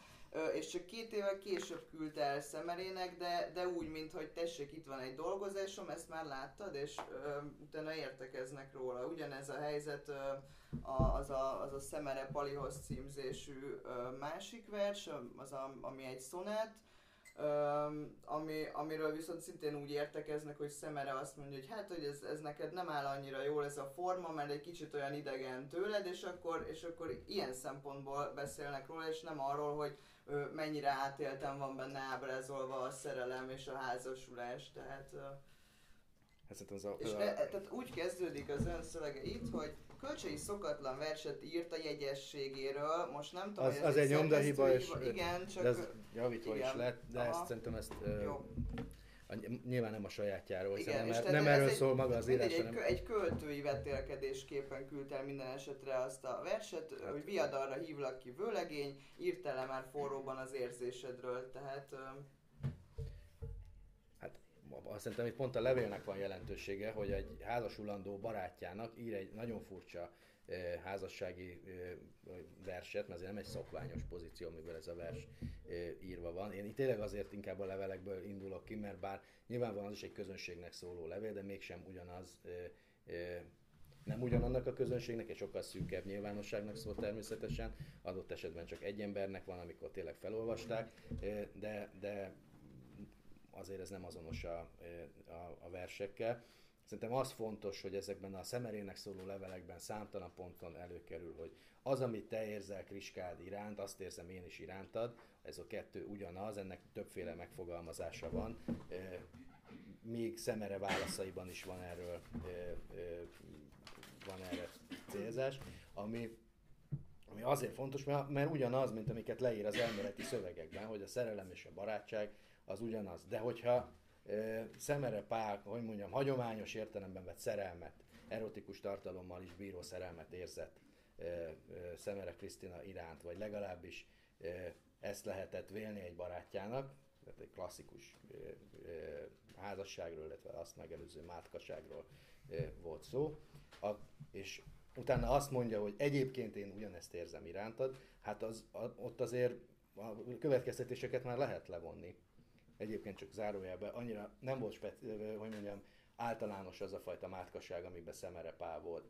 és csak két évvel később küldte el Szemerének, de, de úgy, mint hogy tessék, itt van egy dolgozásom, ezt már láttad, és ö, utána értekeznek róla. Ugyanez a helyzet ö, a, az, a, az a Szemere Palihoz címzésű ö, másik vers, az a, ami egy szonát, Um, ami, amiről viszont szintén úgy értekeznek, hogy Szemere azt mondja, hogy hát, hogy ez, ez neked nem áll annyira jól ez a forma, mert egy kicsit olyan idegen tőled, és akkor, és akkor ilyen szempontból beszélnek róla, és nem arról, hogy ö, mennyire átéltem van benne ábrázolva a szerelem és a házasulás, tehát... Ö, ez az a, és a... E, tehát úgy kezdődik az ön szövege itt, hogy Kölcsei szokatlan verset írt a jegyességéről, most nem tudom, az, az egy nyomdahiba, és igen, csak... ez javítva igen. is lett, de Aha. ezt szerintem ezt... Jó. A, nyilván nem a sajátjáról, Igen, nem, nem erről egy, szól maga az írás, egy, hanem... egy költői vetélkedésképpen küldte el minden esetre azt a verset, hát. hogy viadarra hívlak ki vőlegény, írtál le már forróban az érzésedről, tehát szerintem itt pont a levélnek van jelentősége, hogy egy házasulandó barátjának ír egy nagyon furcsa házassági verset, mert ez nem egy szokványos pozíció, amiben ez a vers írva van. Én itt tényleg azért inkább a levelekből indulok ki, mert bár nyilvánvalóan az is egy közönségnek szóló levél, de mégsem ugyanaz, nem ugyanannak a közönségnek, egy sokkal szűkebb nyilvánosságnak szól természetesen, adott esetben csak egy embernek van, amikor tényleg felolvasták, de, de azért ez nem azonos a, a, a versekkel. Szerintem az fontos, hogy ezekben a szemerének szóló levelekben számtalan ponton előkerül, hogy az, amit te érzel Kriskád iránt, azt érzem én is irántad, ez a kettő ugyanaz, ennek többféle megfogalmazása van, még szemere válaszaiban is van erről van erre célzás, ami, ami azért fontos, mert, mert ugyanaz, mint amiket leír az elméleti szövegekben, hogy a szerelem és a barátság az ugyanaz. De hogyha Szemere Pál, hogy mondjam, hagyományos értelemben vett szerelmet, erotikus tartalommal is bíró szerelmet érzett Szemere Krisztina iránt, vagy legalábbis ezt lehetett vélni egy barátjának, tehát egy klasszikus házasságról, illetve azt megelőző mátkaságról volt szó, a, és utána azt mondja, hogy egyébként én ugyanezt érzem irántad, hát az, ott azért a következtetéseket már lehet levonni. Egyébként csak zárójelben, annyira nem volt, speci- hogy mondjam, általános az a fajta mátkaság, amiben Szemere Pál volt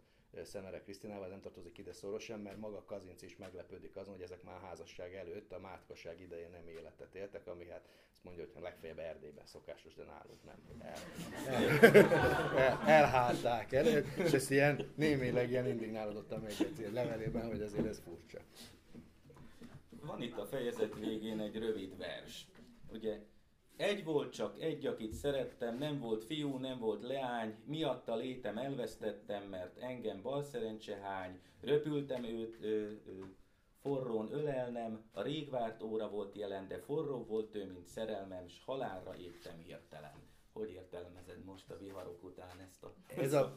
Szemere Krisztinával, nem tartozik ide szorosan, mert maga Kazinc is meglepődik azon, hogy ezek már házasság előtt, a mátkaság idején nem életet éltek, ami hát azt mondja, hogy legfeljebb Erdélyben szokásos, de nálunk nem. El, el, el, elházták el, és ezt ilyen némileg ilyen indignálódottan megjegyzi levelében, hogy azért ez furcsa. Van itt a fejezet végén egy rövid vers. Ugye egy volt csak egy, akit szerettem, nem volt fiú, nem volt leány, miatta létem elvesztettem, mert engem balszerencse hány, röpültem őt, ö, ö, forrón ölelnem, a rég várt óra volt jelen, de forró volt ő, mint szerelmem, s halálra égtem hirtelen. Hogy értelmezed most a viharok után ezt a ez a,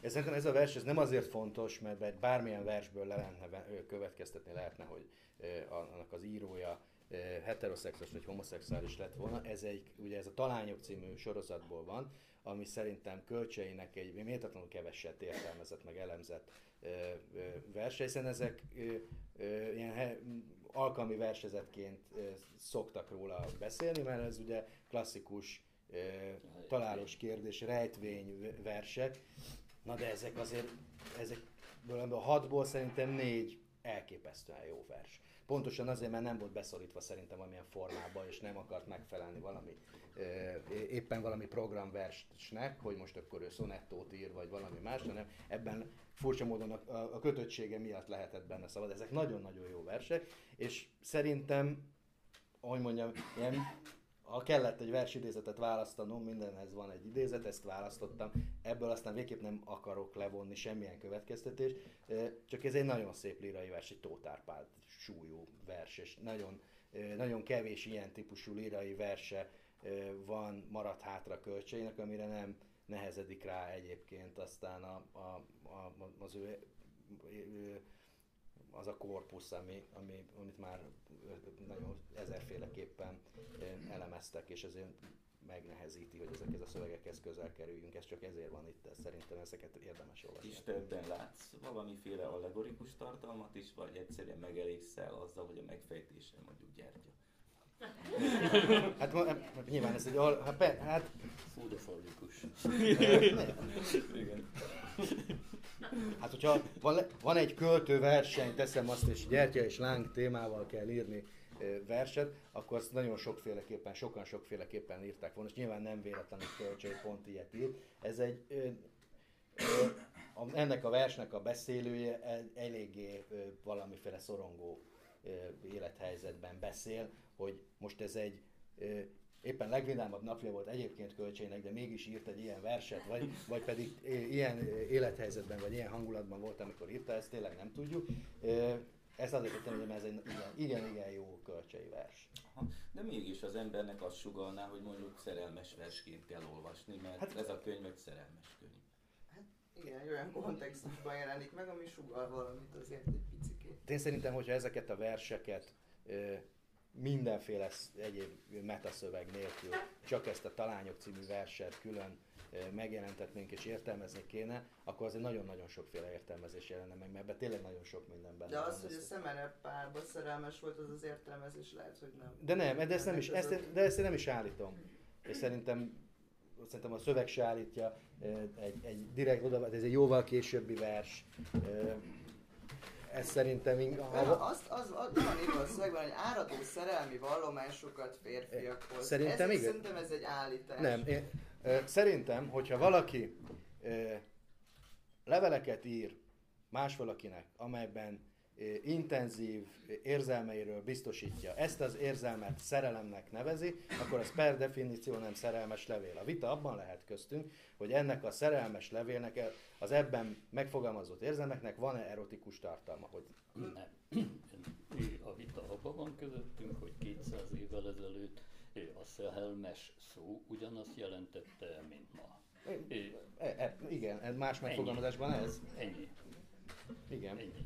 ez, ez a vers ez nem azért fontos, mert bármilyen versből le lehetne következtetni lehetne, hogy annak az írója heteroszexuális vagy homoszexuális lett volna. Ez egy, ugye ez a Talányok című sorozatból van, ami szerintem kölcseinek egy méltatlanul keveset értelmezett, meg elemzett verse, hiszen ezek ilyen alkalmi versezetként szoktak róla beszélni, mert ez ugye klasszikus találós kérdés, rejtvény versek. Na de ezek azért, ezekből a hatból szerintem négy elképesztően jó vers. Pontosan azért, mert nem volt beszorítva szerintem valamilyen formába, és nem akart megfelelni valami, éppen valami programversnek, hogy most akkor ő szonettót ír, vagy valami más, hanem ebben furcsa módon a, a kötöttsége miatt lehetett benne szabad. Ezek nagyon-nagyon jó versek, és szerintem, ahogy mondjam, ilyen ha kellett egy versidézetet választanom, mindenhez van egy idézet, ezt választottam, ebből aztán végképp nem akarok levonni semmilyen következtetést, csak ez egy nagyon szép lírai vers, egy Tótárpád súlyú vers, és nagyon, nagyon kevés ilyen típusú lírai verse van, maradt hátra kölcseinek, amire nem nehezedik rá egyébként aztán a, a, a, az ő az a korpusz, ami, ami, amit már nagyon ezerféleképpen elemeztek, és ezért megnehezíti, hogy ezekhez a szövegekhez közel kerüljünk. Ez csak ezért van itt, ez szerintem ezeket érdemes olvasni. És többen látsz valamiféle allegorikus tartalmat is, vagy egyszerűen megelégszel azzal, hogy a megfejtése mondjuk gyertya? <laughs> hát, hát nyilván ez egy al... Hát, hát... Fúdefallikus. <laughs> Igen. Hát, hogyha van, van egy költőverseny, teszem azt, és gyertya és láng témával kell írni verset, akkor azt nagyon sokféleképpen, sokan sokféleképpen írták volna, és nyilván nem véletlenül kölcsei pont ilyet írt. Ez egy, ennek a versnek a beszélője eléggé ö, valamiféle szorongó élethelyzetben beszél, hogy most ez egy éppen legvidámabb napja volt egyébként kölcsének, de mégis írt egy ilyen verset, vagy, vagy pedig ilyen élethelyzetben, vagy ilyen hangulatban volt, amikor írta, ezt tényleg nem tudjuk. Ezt azért tettem, hogy ez egy igen, igen, igen jó kölcsei vers. Aha. De mégis az embernek azt sugalná, hogy mondjuk szerelmes versként kell olvasni, mert hát, ez a könyv egy szerelmes könyv. Hát igen, olyan kontextusban jelenik meg, ami sugal valamit azért egy picikét. Én szerintem, hogyha ezeket a verseket mindenféle egyéb metaszöveg nélkül csak ezt a Talányok című verset külön megjelentetnénk és értelmezni kéne, akkor azért nagyon-nagyon sokféle értelmezés jelenne meg, mert ebben tényleg nagyon sok minden benne De az, hogy a szemere párba szerelmes volt, az az értelmezés lehet, hogy nem. De nem, de ezt nem is, ezt, de ezt nem is állítom. És szerintem szerintem a szöveg se állítja, egy, egy direkt oda, ez egy jóval későbbi vers, ez szerintem inkább... Azt, az, az, van írva a szövegben, hogy áradó szerelmi vallomásokat férfiakhoz. Szerintem ez, igen. Szerintem ez egy állítás. Nem, én, Szerintem, hogyha valaki leveleket ír más valakinek, amelyben intenzív érzelmeiről biztosítja, ezt az érzelmet szerelemnek nevezi, akkor az per definíció nem szerelmes levél. A vita abban lehet köztünk, hogy ennek a szerelmes levélnek, az ebben megfogalmazott érzelmeknek van-e erotikus tartalma. Hogy... Nem. A vita abban van közöttünk, hogy 200 évvel ezelőtt a szerelmes szó ugyanazt jelentette, mint ma. É, e, e, igen, más megfogalmazásban ez. Ennyi. Igen. Ennyi.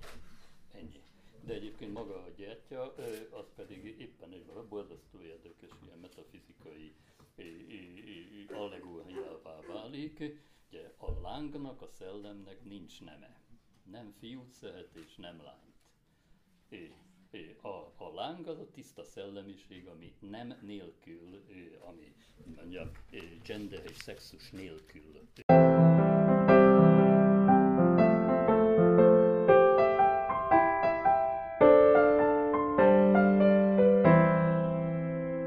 Ennyi. de egyébként maga a gyertya, az pedig éppen egy borzasztó érdekes ilyen metafizikai allegóriává válik. Ugye a lángnak, a szellemnek nincs neme. Nem fiút szeret és nem lányt. É, a, a láng az a tiszta szellemiség, ami nem nélkül, ami mondjam, gender és szexus nélkül